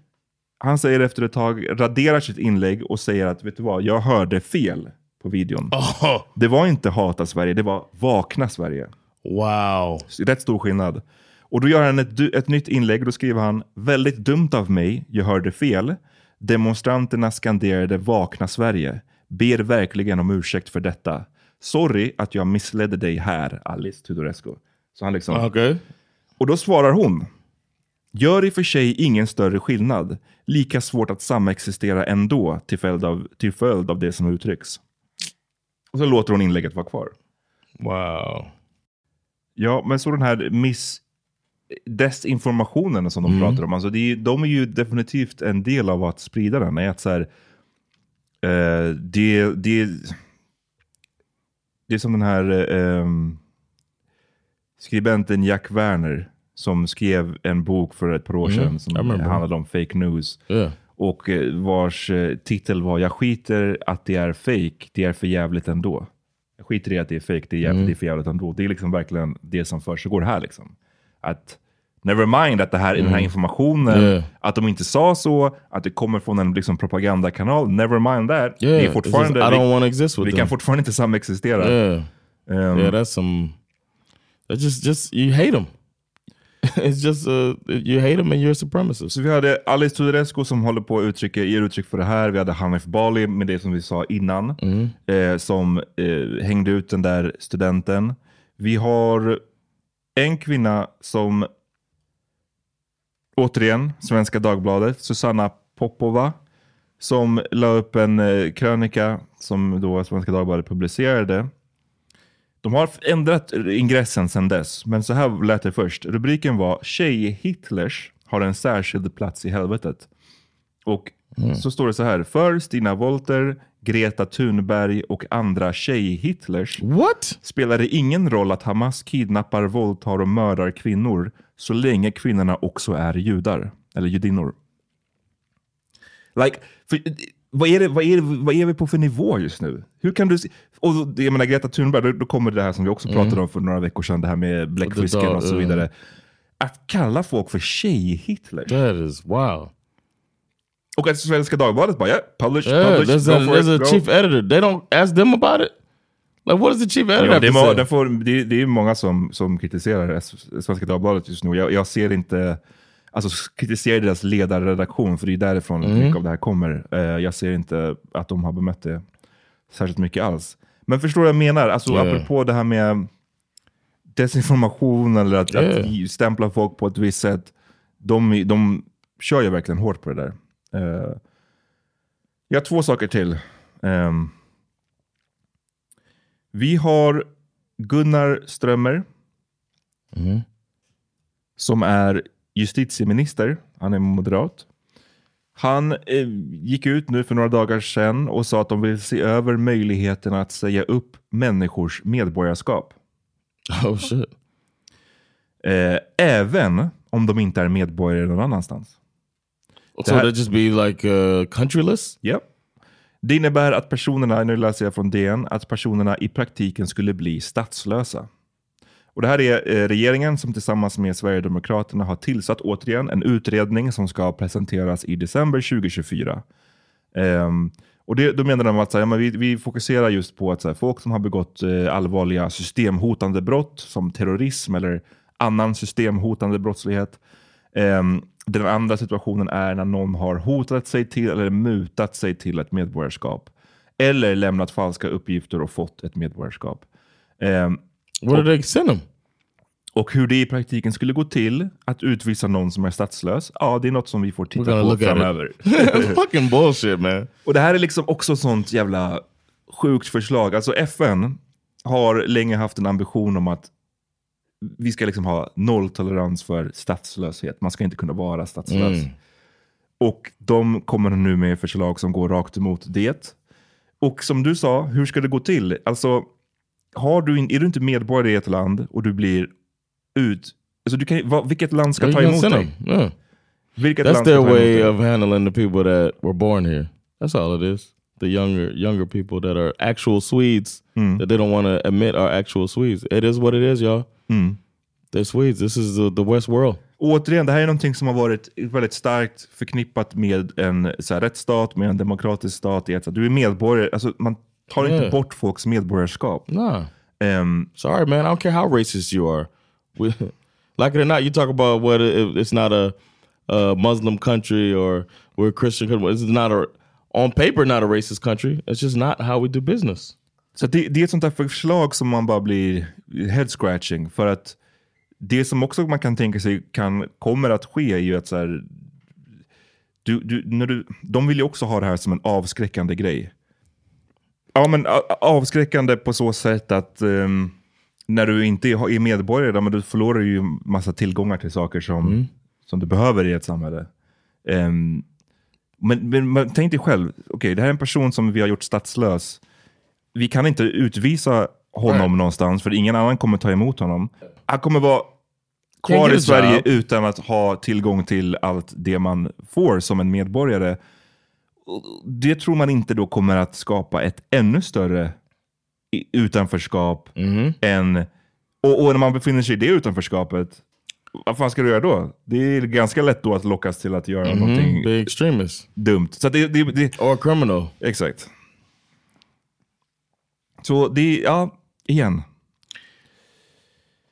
Han säger efter ett tag, raderar sitt inlägg och säger att vet du vad, jag hörde fel på videon.
Oh.
Det var inte Hata Sverige, det var Vakna Sverige.
Wow.
Rätt stor skillnad. Och då gör han ett, ett nytt inlägg och då skriver han, väldigt dumt av mig, jag hörde fel. Demonstranterna skanderade Vakna Sverige. Ber verkligen om ursäkt för detta. Sorry att jag missledde dig här, Alice Tudorescu. Så han liksom...
Okay.
Och då svarar hon. Gör i och för sig ingen större skillnad. Lika svårt att samexistera ändå till följd av, till följd av det som uttrycks. Och så låter hon inlägget vara kvar.
Wow.
Ja, men så den här miss desinformationen som de
Mm.
pratar om. Alltså är, de är ju definitivt en del av att sprida den. Är att så här, eh, det, det, det är som den här eh, skribenten Jack Werner som skrev en bok för ett par år
Mm,
sedan
I
som handlade om fake news.
Yeah.
Och eh, vars eh, titel var Jag skiter att det är fake, det är för jävligt ändå. Jag skiter i att det är fake, det är, jävligt,
Mm.
det är för jävligt ändå. Det är liksom verkligen det som försiggår här. Liksom. Att never mind att det här, i den här
Mm.
informationen,
Yeah.
att de inte sa så, att det kommer från en liksom, propagandakanal, never mind that.
Yeah,
det är fortfarande,
just, I
vi,
don't wanna exist with
vi
them.
kan fortfarande inte samexistera.
Yeah.
Um,
yeah, that's some. That's just, just you hate them. It's just uh, you hate them and you're a supremacist.
Så vi hade Alice Tudorescu som håller på att uttrycka, ger uttryck för det här. Vi hade Hanif Bali med det som vi sa innan.
Mm.
Eh, som eh, hängde ut den där studenten. Vi har en kvinna som, återigen, Svenska Dagbladet, Susanna Popova. Som la upp en eh, krönika som då Svenska Dagbladet publicerade. De har ändrat ingressen sedan dess, men så här lät det först. Rubriken var Tjej-Hitlers har en särskild plats i helvetet. Och så står det så här. För Stina Wolter, Greta Thunberg och andra tjej-Hitlers spelar det ingen roll att Hamas kidnappar, våldtar och mördar kvinnor så länge kvinnorna också är judar. Eller judinnor. Like, för, vad, är det, vad, är det, vad är vi på för nivå just nu? Hur kan du... se- Och jag menar Greta Thunberg, då, då kommer det här som vi också
Mm.
pratade om för några veckor sedan, det här med bläckfisken
dog,
och så
uh.
vidare. Att kalla folk för tjej-Hitler.
That is wow.
Och att Svenska Dagbladet bara, yeah, publish,
Yeah,
publish,
there's a, there's
it,
a chief editor. They don't ask them about it. Like, what does the chief editor
Ja, det, är den får, det, det är många som, som kritiserar Svenska Dagbladet just nu. Jag, jag ser inte, alltså kritiserar deras ledarredaktion, för det är därifrån
Mm.
mycket av det här kommer. Eh, jag ser inte att de har bemött det särskilt mycket alls. Men förstår du vad jag menar? Alltså
Yeah.
apropå det här med desinformation eller att,
Yeah.
att stämpla folk på ett visst sätt. De, de kör ju verkligen hårt på det där. Eh, jag har två saker till. Ehm, vi har Gunnar Strömmer. Som är justitieminister. Han är moderat. Han eh, gick ut nu för några dagar sedan och sa att de vill se över möjligheten att säga upp människors medborgarskap.
Oh shit.
Eh, även om de inte är medborgare någon annanstans.
So they just be like uh, countryless?
Ja. Det innebär att personerna, nu läser jag från DN, att personerna i praktiken skulle bli statslösa. Och det här är eh, regeringen som tillsammans med Sverigedemokraterna har tillsatt återigen en utredning som ska presenteras i december 2024. Um, ehm, och det, då menar de att så här, ja, men vi, vi fokuserar just på att så här, folk som har begått eh, allvarliga systemhotande brott som terrorism eller annan systemhotande brottslighet. Um, den andra situationen är när någon har hotat sig till eller mutat sig till ett medborgarskap. Eller lämnat falska uppgifter och fått ett medborgarskap. Um,
Where did they send them?
och hur det i praktiken skulle gå till att utvisa någon som är statslös, ja det är något som vi får titta på framöver.
That's fucking bullshit man.
Och det här är liksom också sånt jävla sjukt förslag. Alltså FN har länge haft en ambition om att vi ska liksom ha nolltolerans för statslöshet. Man ska inte kunna vara statslös.
Mm.
Och de kommer nu med förslag som går rakt emot det. Och som du sa, hur ska det gå till? Alltså, har du in, är du inte medborgare i ett land och du blir ut... Alltså du kan, vad, vilket land ska ta emot dig?
Yeah.
Vilket
That's
land
their way of handling the people that were born here. That's all it is. The younger younger people that are actual Swedes
Mm.
that they don't want to admit are actual Swedes. It is what it is, y'all.
Mm.
They're Swedes. This is the, the West world.
återigen, det här är någonting som har varit väldigt starkt förknippat med en så här, rättsstat, med en demokratisk stat. Du är medborgare, alltså, man tar inte
Yeah.
bort folks medborgarskap.
Nah.
Um,
Sorry, man. I don't care how racist you are. We, like it or not, you talk about it, it's not a, a Muslim country or we're a Christian country. Is not a, on paper, not a racist country. It's just not how we do business.
Så det, det är ett sånt där förslag som man bara blir head scratching. För att det som också man kan tänka sig kan, kommer att ske är ju att så här, du, du, när du, de vill ju också ha det här som en avskräckande grej. Ja, men avskräckande på så sätt att ehm, när du inte är medborgare, då, men du förlorar ju massa tillgångar till saker som, som du behöver i ett samhälle. Ehm, men, men, men tänk dig själv, okej, det här är en person som vi har gjort statslös. Vi kan inte utvisa honom någonstans, för ingen annan kommer ta emot honom. Han kommer vara kvar i Sverige utan att ha tillgång till allt det man får som en medborgare. Det tror man inte då kommer att skapa ett ännu större utanförskap än... Och, och när man befinner sig i det utanförskapet, vad fan ska du göra då? Det är ganska lätt då att lockas till att göra
Mhm,
någonting
Big extremist.
dumt. Så det, det, det,
Or criminal.
Exakt. Så det, ja, igen.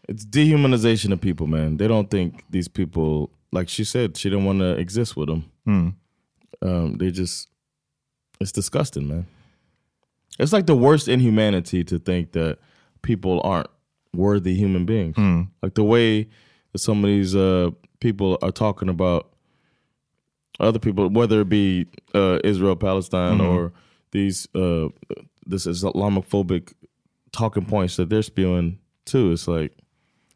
It's dehumanization of people, man. They don't think these people, like she said, she didn't want to exist with them.
Mm.
Um, they just, it's disgusting, man. It's like the worst inhumanity to think that people aren't worthy human beings. Like the way that some of these uh, people are talking about other people, whether it be uh, Israel, Palestine,
Mhm.
or these uh, this Islamophobic talking points that they're spewing too. It's like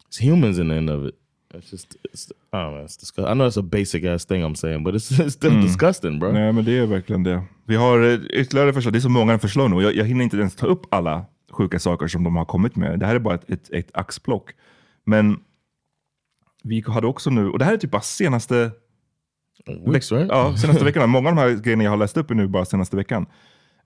it's humans in the end of it. It's just, it's, I don't know. It's disgusting. I know it's a basic ass thing I'm saying, but it's, it's still
Mm.
disgusting, bro.
Nej, men det är verkligen det. Vi har eh, ytterligare förslag. Det är så många förslag nu. Jag, jag hinner inte ens ta upp alla sjuka saker som de har kommit med. Det här är bara ett, ett, ett axplock. Men vi hade också nu, och det här är typ bara senaste
Weeks, right?
Ja, senaste veckan. Många av de här grejerna jag har läst upp är nu bara senaste veckan.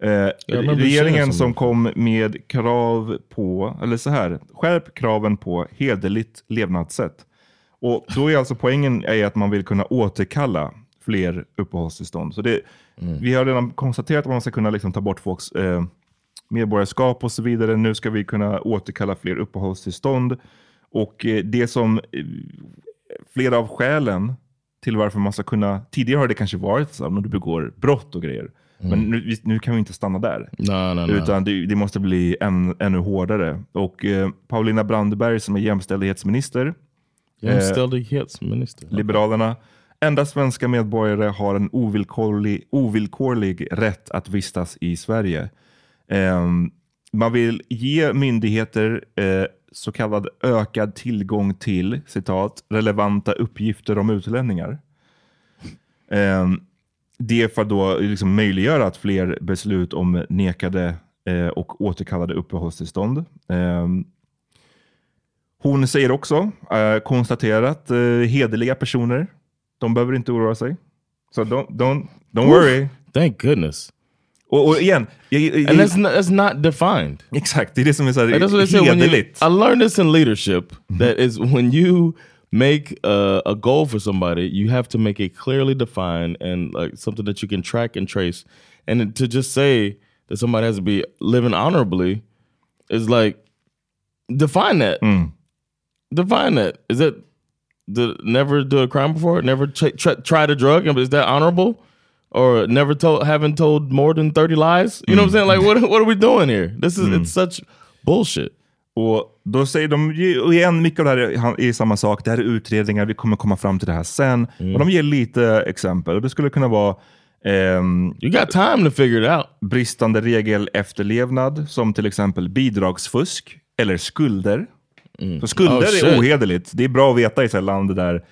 Eh, regeringen som kom med krav på, eller så här, skärp kraven på hederligt levnadssätt. Och då är alltså poängen är att man vill kunna återkalla fler uppehållstillstånd. Så det, Vi har redan konstaterat att man ska kunna liksom ta bort folks eh, medborgarskap och så vidare. Nu ska vi kunna återkalla fler uppehållstillstånd. Och eh, det som eh, flera av skälen till varför man ska kunna, tidigare har det kanske varit så om du begår brott och grejer. Men nu, nu kan vi inte stanna där.
No, no, no.
Utan det, det måste bli än, ännu hårdare. Och eh, Paulina Brandberg som är jämställdhetsminister,
Jämställdhetsminister.
Liberalerna, enda svenska medborgare har en ovillkorlig, ovillkorlig rätt att vistas i Sverige. Ehm, man vill ge myndigheter eh, så kallad ökad tillgång till citat, relevanta uppgifter om utlänningar. Ehm, det är för att då liksom möjliggöra att fler beslut om nekade eh, och återkallade uppehållstillstånd. Hon säger också, eh, konstaterat, eh, hederliga personer, de behöver inte oroa sig. Så don't, don't, don't
Oof.
worry.
Thank goodness.
Och, och igen, jag, jag,
And that's not, that's not defined.
Exakt, det är det som är så här
when you,
hederligt.
I learned this in leadership. That is when you make a, a goal for somebody, you have to make it clearly defined and like something that you can track and trace. And to just say that somebody has to be living honorably is like define that. Define that. Is it the never do a crime before? Never ch- tr- tried a drug? Is that honorable? Or never told, haven't told more than 30 lies? You know what I'm saying? Like, what, what are we doing here? This is, it's such bullshit.
Och då säger de, igen, mycket av det här är, är samma sak. Det här är utredningar, vi kommer komma fram till det här sen. Och de ger lite exempel. Och det skulle kunna vara ehm,
You got time to figure it out.
bristande regelefterlevnad, som till exempel bidragsfusk eller skulder. Så skulder
Oh,
är ohederligt. Det är bra att veta i ett land där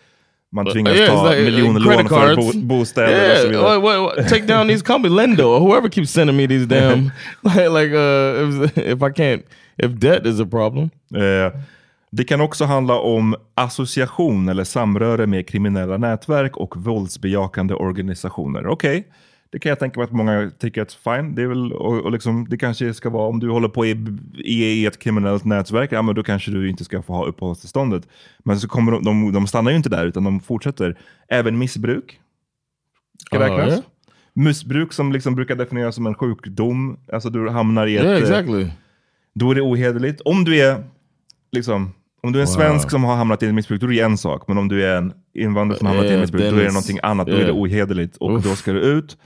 man tvingas
Yeah,
ta
like, uh,
miljonlån
credit
för bo bostäder och
Yeah,
så vidare.
what- what- what- take down these companies, Lendo, or whoever keeps sending me these damn, like, like uh, if, if I can't, if debt is a problem.
Eh, Det kan också handla om association eller samröre med kriminella nätverk och våldsbejakande organisationer. Okej, Det kan jag tänka mig att många tycker att fine, det är väl, och, och liksom, det kanske ska vara om du håller på i, i, i ett kriminellt nätverk, ja men då kanske du inte ska få ha uppehållstillståndet. Men så kommer de, de, de stannar ju inte där, utan de fortsätter. Även missbruk ska räknas.
yeah.
Missbruk som liksom brukar definieras som en sjukdom, alltså du hamnar i ett...
Yeah,
eh,
exactly.
Då är det ohederligt. Om du är liksom, om du är en
Wow.
svensk som har hamnat i ett missbruk, då är det en sak. Men om du är en invandrare som har hamnat i ett
Yeah,
missbruk, då är det någonting annat. Då är
yeah.
det ohederligt och
Oof.
då ska du ut.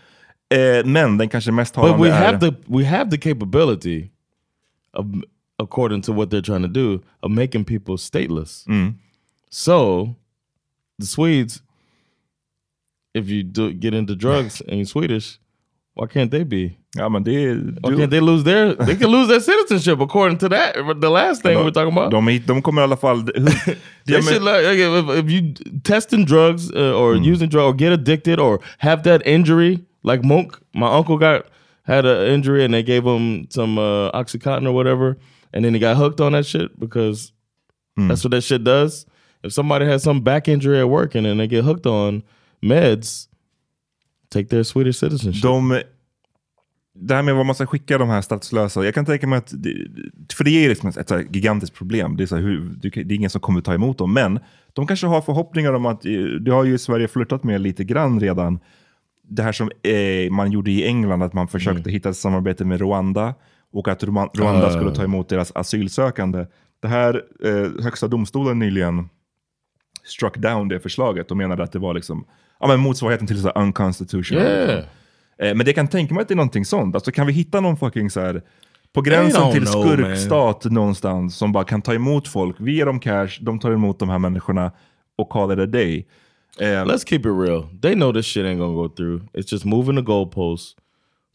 Eh, men den kanske mest talande
But we
är...
have the we have the capability of according to what they're trying to do of making people stateless.
Mm.
So the Swedes, if you do, get into drugs and you're Swedish, why can't they be?
Ja, men det är...
Can't they lose their they can lose their citizenship according to that the last thing
de,
we're talking about.
De, de kommer i alla fall...
They
Ja,
should like, if, if you testing drugs uh, or using drug or get addicted or have that injury like Monk, my uncle got had an injury and they gave him some uh, oxycontin or whatever, and then he got hooked on that shit because that's what that shit does. If somebody has some back injury at work and then they get hooked on meds, take their Swedish citizenship.
De, det här med vad man ska skicka de här statslösa, jag kan tänka mig att, för det är liksom ett, ett gigantiskt problem. Det är, så här, hur, det är ingen som kommer ta emot dem, men de kanske har förhoppningar om att, eh, det har ju Sverige flörtat med lite grann redan, det här som eh, man gjorde i England, att man försökte hitta ett samarbete med Rwanda och att Rwanda,
Ah.
skulle ta emot deras asylsökande. Det här, eh, högsta domstolen nyligen struck down det förslaget och menade att det var liksom, ja, men motsvarigheten till så här unconstitutional.
Yeah.
Eh, Men det kan tänka mig att det är någonting sånt. Alltså kan vi hitta någon fucking så här på gränsen till
know,
skurkstat någonstans som bara kan ta emot folk. Vi ger dem cash, de tar emot de här människorna och call it a day. Eh,
Let's keep it real. They know this shit ain't gonna go through. It's just moving the goalposts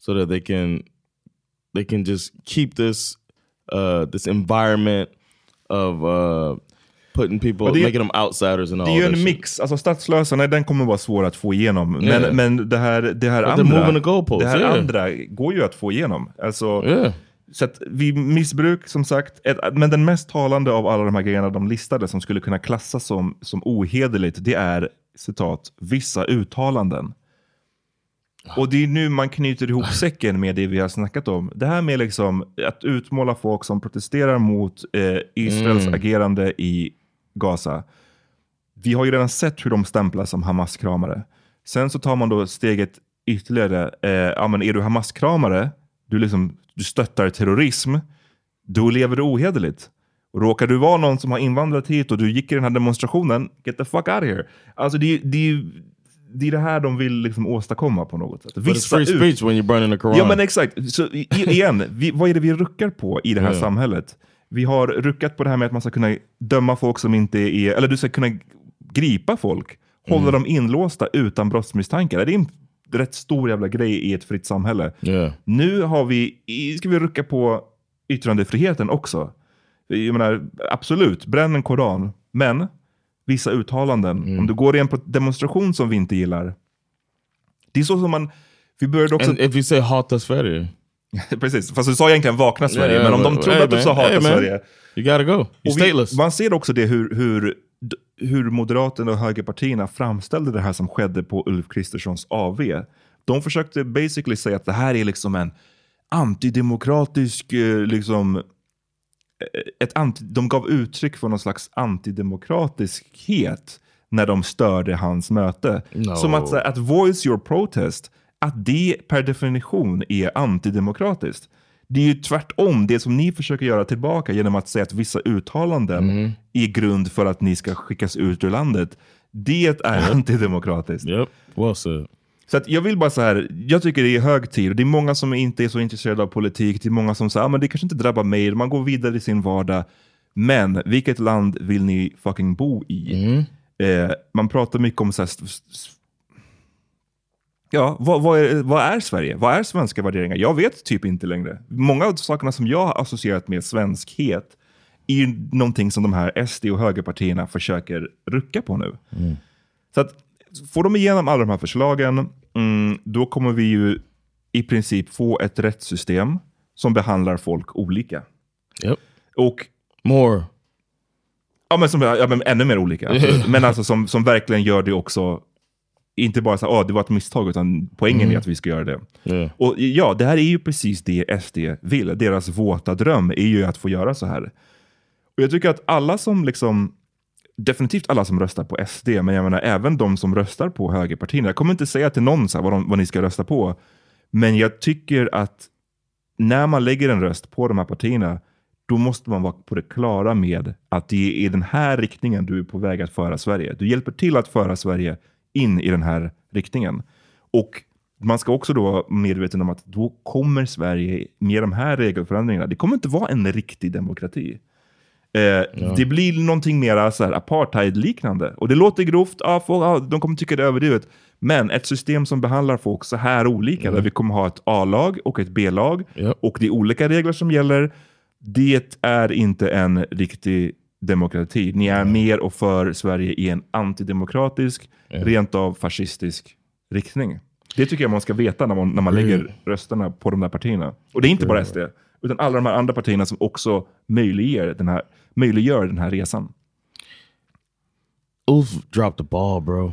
so that they can they can just keep this uh this environment of uh putting people
det
making them outsiders and all
det är ju en
shit.
mix. Alltså statslösa, nej, den kommer vara svår att få igenom. Men,
Yeah.
men det här, det här
But
andra,
goalposts,
det här
yeah.
andra går ju att få igenom. Alltså,
Yeah.
Så att vid missbruk, som sagt, ett, men den mest talande av alla de här grejerna de listade som skulle kunna klassas som, som ohederligt, det är citat, vissa uttalanden. Och det är nu man knyter ihop säcken med det vi har snackat om. Det här med liksom att utmåla folk som protesterar mot eh, Israels
Mm.
agerande i Gaza. Vi har ju redan sett hur de stämplas som Hamas-kramare. Sen så tar man då steget ytterligare. Eh, ja, men är du Hamas-kramare, du, liksom, du stöttar terrorism, då lever du ohederligt. Och råkar du vara någon som har invandrat hit och du gick i den här demonstrationen, get the fuck out of here. Alltså det, det, det är det här de vill liksom åstadkomma på något sätt.
It's free
ut-
speech when you're burning the Quran.
Ja men exakt. Så i- igen, vi, vad är det vi ruckar på i det här
Ja.
samhället? Vi har ruckat på det här med att man ska kunna döma folk som inte är, eller du ska kunna gripa folk, hålla
Mm.
dem inlåsta utan brottsmisstankar. Det är rätt stor jävla grej i ett fritt samhälle.
Yeah.
Nu har vi, ska vi rucka på yttrandefriheten också. Jag menar, absolut, bränn en koran, men vissa uttalanden,
Mm.
om du går i en demonstration som vi inte gillar, det är så som man, vi började också...
And if you say hata Sverige.
Precis, fast du sa egentligen vakna Sverige,
Yeah,
men om de trodde
hey,
att du sa hata
hey.
Sverige.
You gotta go. You're
Och vi,
stateless.
man ser också det hur, hur, hur Moderaterna och högerpartierna framställde det här som skedde på Ulf Kristerssons AV. De försökte basically säga att det här är liksom en antidemokratisk, eh, liksom, eh, ett anti, de gav uttryck för någon slags antidemokratiskhet när de störde hans möte.
No.
Som att, att voice your protest, att det per definition är antidemokratiskt. Det är ju tvärtom det som ni försöker göra tillbaka genom att säga att vissa uttalanden är grund för att ni ska skickas ut ur landet. Det är antidemokratiskt.
Yep, well said.
Så att jag vill bara så här, jag tycker det är hög tid. Det är många som inte är så intresserade av politik. Det är många som säger, ah, men det kanske inte drabbar mig. Man går vidare i sin vardag. Men vilket land vill ni fucking bo i? Eh, man pratar mycket om så här, Ja, vad, vad, är, vad är Sverige? Vad är svenska värderingar? Jag vet typ inte längre. Många av sakerna som jag har associerat med svenskhet är ju någonting som de här SD och högerpartierna försöker rucka på nu. Så att får de igenom alla de här förslagen, mm, då kommer vi ju i princip få ett rättssystem som behandlar folk olika.
Yep.
Och
More.
Ja, men, som, ja, men ännu mer olika. men alltså som, som verkligen gör det också inte bara så att det var ett misstag, utan poängen
Mm.
är att vi ska göra det.
Yeah.
Och ja, det här är ju precis det SD vill. Deras våta dröm är ju att få göra så här. Och jag tycker att alla som liksom, definitivt alla som röstar på SD, men jag menar även de som röstar på högerpartierna. Jag kommer inte säga till någon så här vad, de, vad ni ska rösta på, men jag tycker att när man lägger en röst på de här partierna, då måste man vara på det klara med att det är i den här riktningen du är på väg att föra Sverige. Du hjälper till att föra Sverige in i den här riktningen. Och man ska också då vara medveten om att då kommer Sverige med de här regelförändringarna, det kommer inte vara en riktig demokrati. Eh, Det blir någonting mer så här apartheid-liknande. Och det låter grovt, ja, folk, ja, de kommer tycka det är överdrivet. Men ett system som behandlar folk så här olika, där vi kommer ha ett A-lag och ett B-lag, och det är olika regler som gäller, det är inte en riktig demokrati. Ni är mer och för Sverige i en antidemokratisk, rent av fascistisk riktning. Det tycker jag man ska veta när man, när man lägger
Mm.
rösterna på de där partierna. Och det är inte bara SD, utan alla de här andra partierna som också möjliggör den här, möjliggör den här resan.
Ulf dropped the ball, bro.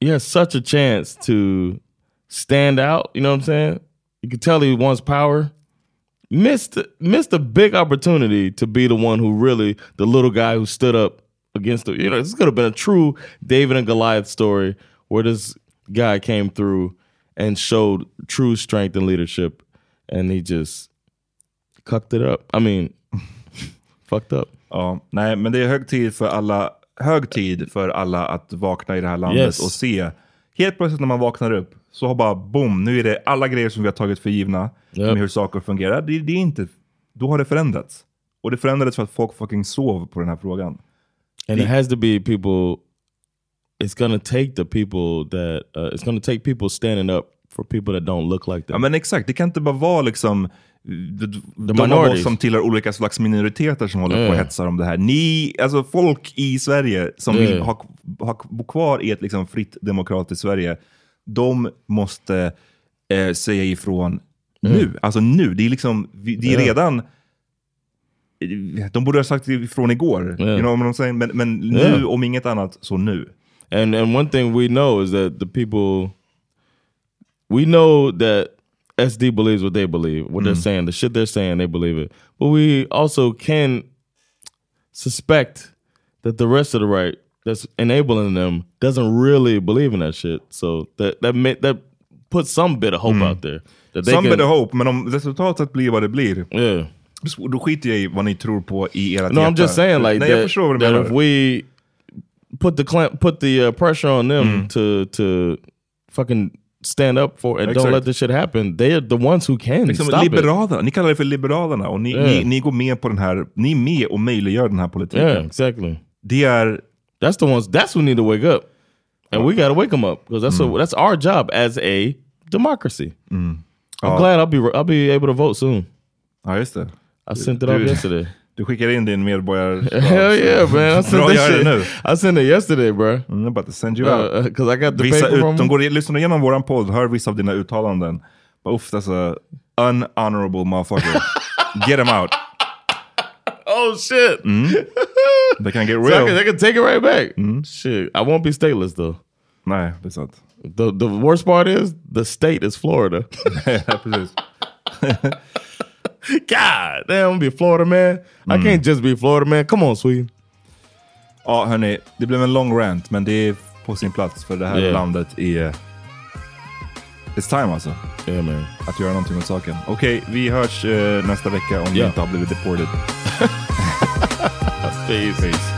You had such a chance to stand out. You know what I'm saying? You could tell he wants power. Missed missed a big opportunity to be the one who really the little guy who stood up against the. You know, this could have been a true David and Goliath story where this guy came through and showed true strength and leadership, and he just cucked it up. I mean, fucked up.
Ja, nej, men det är hög tid för alla, hög tid för alla att vakna i det här landet
Yes.
och se. Helt plötsligt när man vaknar upp så har bara boom, nu är det alla grejer som vi har tagit för givna
Yep.
med hur saker fungerar. Det, det är inte, då har det förändrats. Och det förändrades för att folk fucking sov på den här frågan.
and it has to be people it's gonna take the people that uh, it's gonna take people standing up for people that don't look like them
Ja men exakt, det kan inte bara vara liksom de, de av
minorities.
oss som tillhör olika slags minoriteter som håller på och
Yeah.
hetsar om det här. Ni, alltså folk i Sverige som vill
Yeah.
ha, ha, bo kvar i ett liksom fritt demokratiskt Sverige, de måste eh, säga ifrån nu. Alltså nu. Det är liksom, det är redan de borde ha sagt ifrån igår.
Yeah.
You know what I'm saying? Men, men nu,
Yeah.
om inget annat, så nu.
and and one thing we know is that the people we know that SD believes what they believe, what they're
Mm.
saying, the shit they're saying, they believe it. But we also can suspect that the rest of the right that's enabling them doesn't really believe in that shit. So that that ma- that puts some bit of hope out there. That they
Mm. Some
can-
bit of hope, men om resultatet blir vad det blir,
Yeah.
då- skiter jag i vad ni tror på i ert
No, I'm just saying like
Nej, jag
that,
förstår vad du
that
menar.
if we put the clamp, put the uh, pressure on them
Mm.
to to fucking stand up for and don't
Exakt.
let this shit happen, they are the ones who can
Liksom
stop it.
liberalerna, ni kallar det för liberalerna och ni,
Yeah.
ni, ni går med på den här, ni är med och möjliggör den här politiken.
Yeah, exactly.
Det är...
That's the ones. That's who need to wake up, and we got to wake them up because that's
Mm.
a, that's our job as a democracy. Mm. I'm
Ja.
glad I'll be I'll be able to vote soon.
Ja, just det.
I sent it off yesterday.
Du skickar in din medborgar...
Hell yeah, man! I sent
Bra, gör det nu.
I sent it yesterday, bro.
Mm, I'm about to send you uh, out.
Uh, because I got the
Vissa
paper
ut,
from
de går, lyssnar igenom våran podd, hör vissa av dina uttalanden. Uff, that's a unhonorable motherfucker. Get him out.
Oh shit! Mm.
They can get
So
real.
can, they can take it right back. Shit, I won't be stateless though.
Nej, det är sant.
The the worst part is the state is Florida.
Precis.
God damn, be Florida man. I can't just be Florida man. Come on, Sweden.
Ja, hörni, det blev en lång rant, men det är på sin plats för det här
Yeah.
landet är... It's time alltså.
Yeah man.
Att göra någonting åt saken. Okej, vi hörs eh, nästa vecka om vi
Ja.
inte har blivit deported.
Peace.
Peace.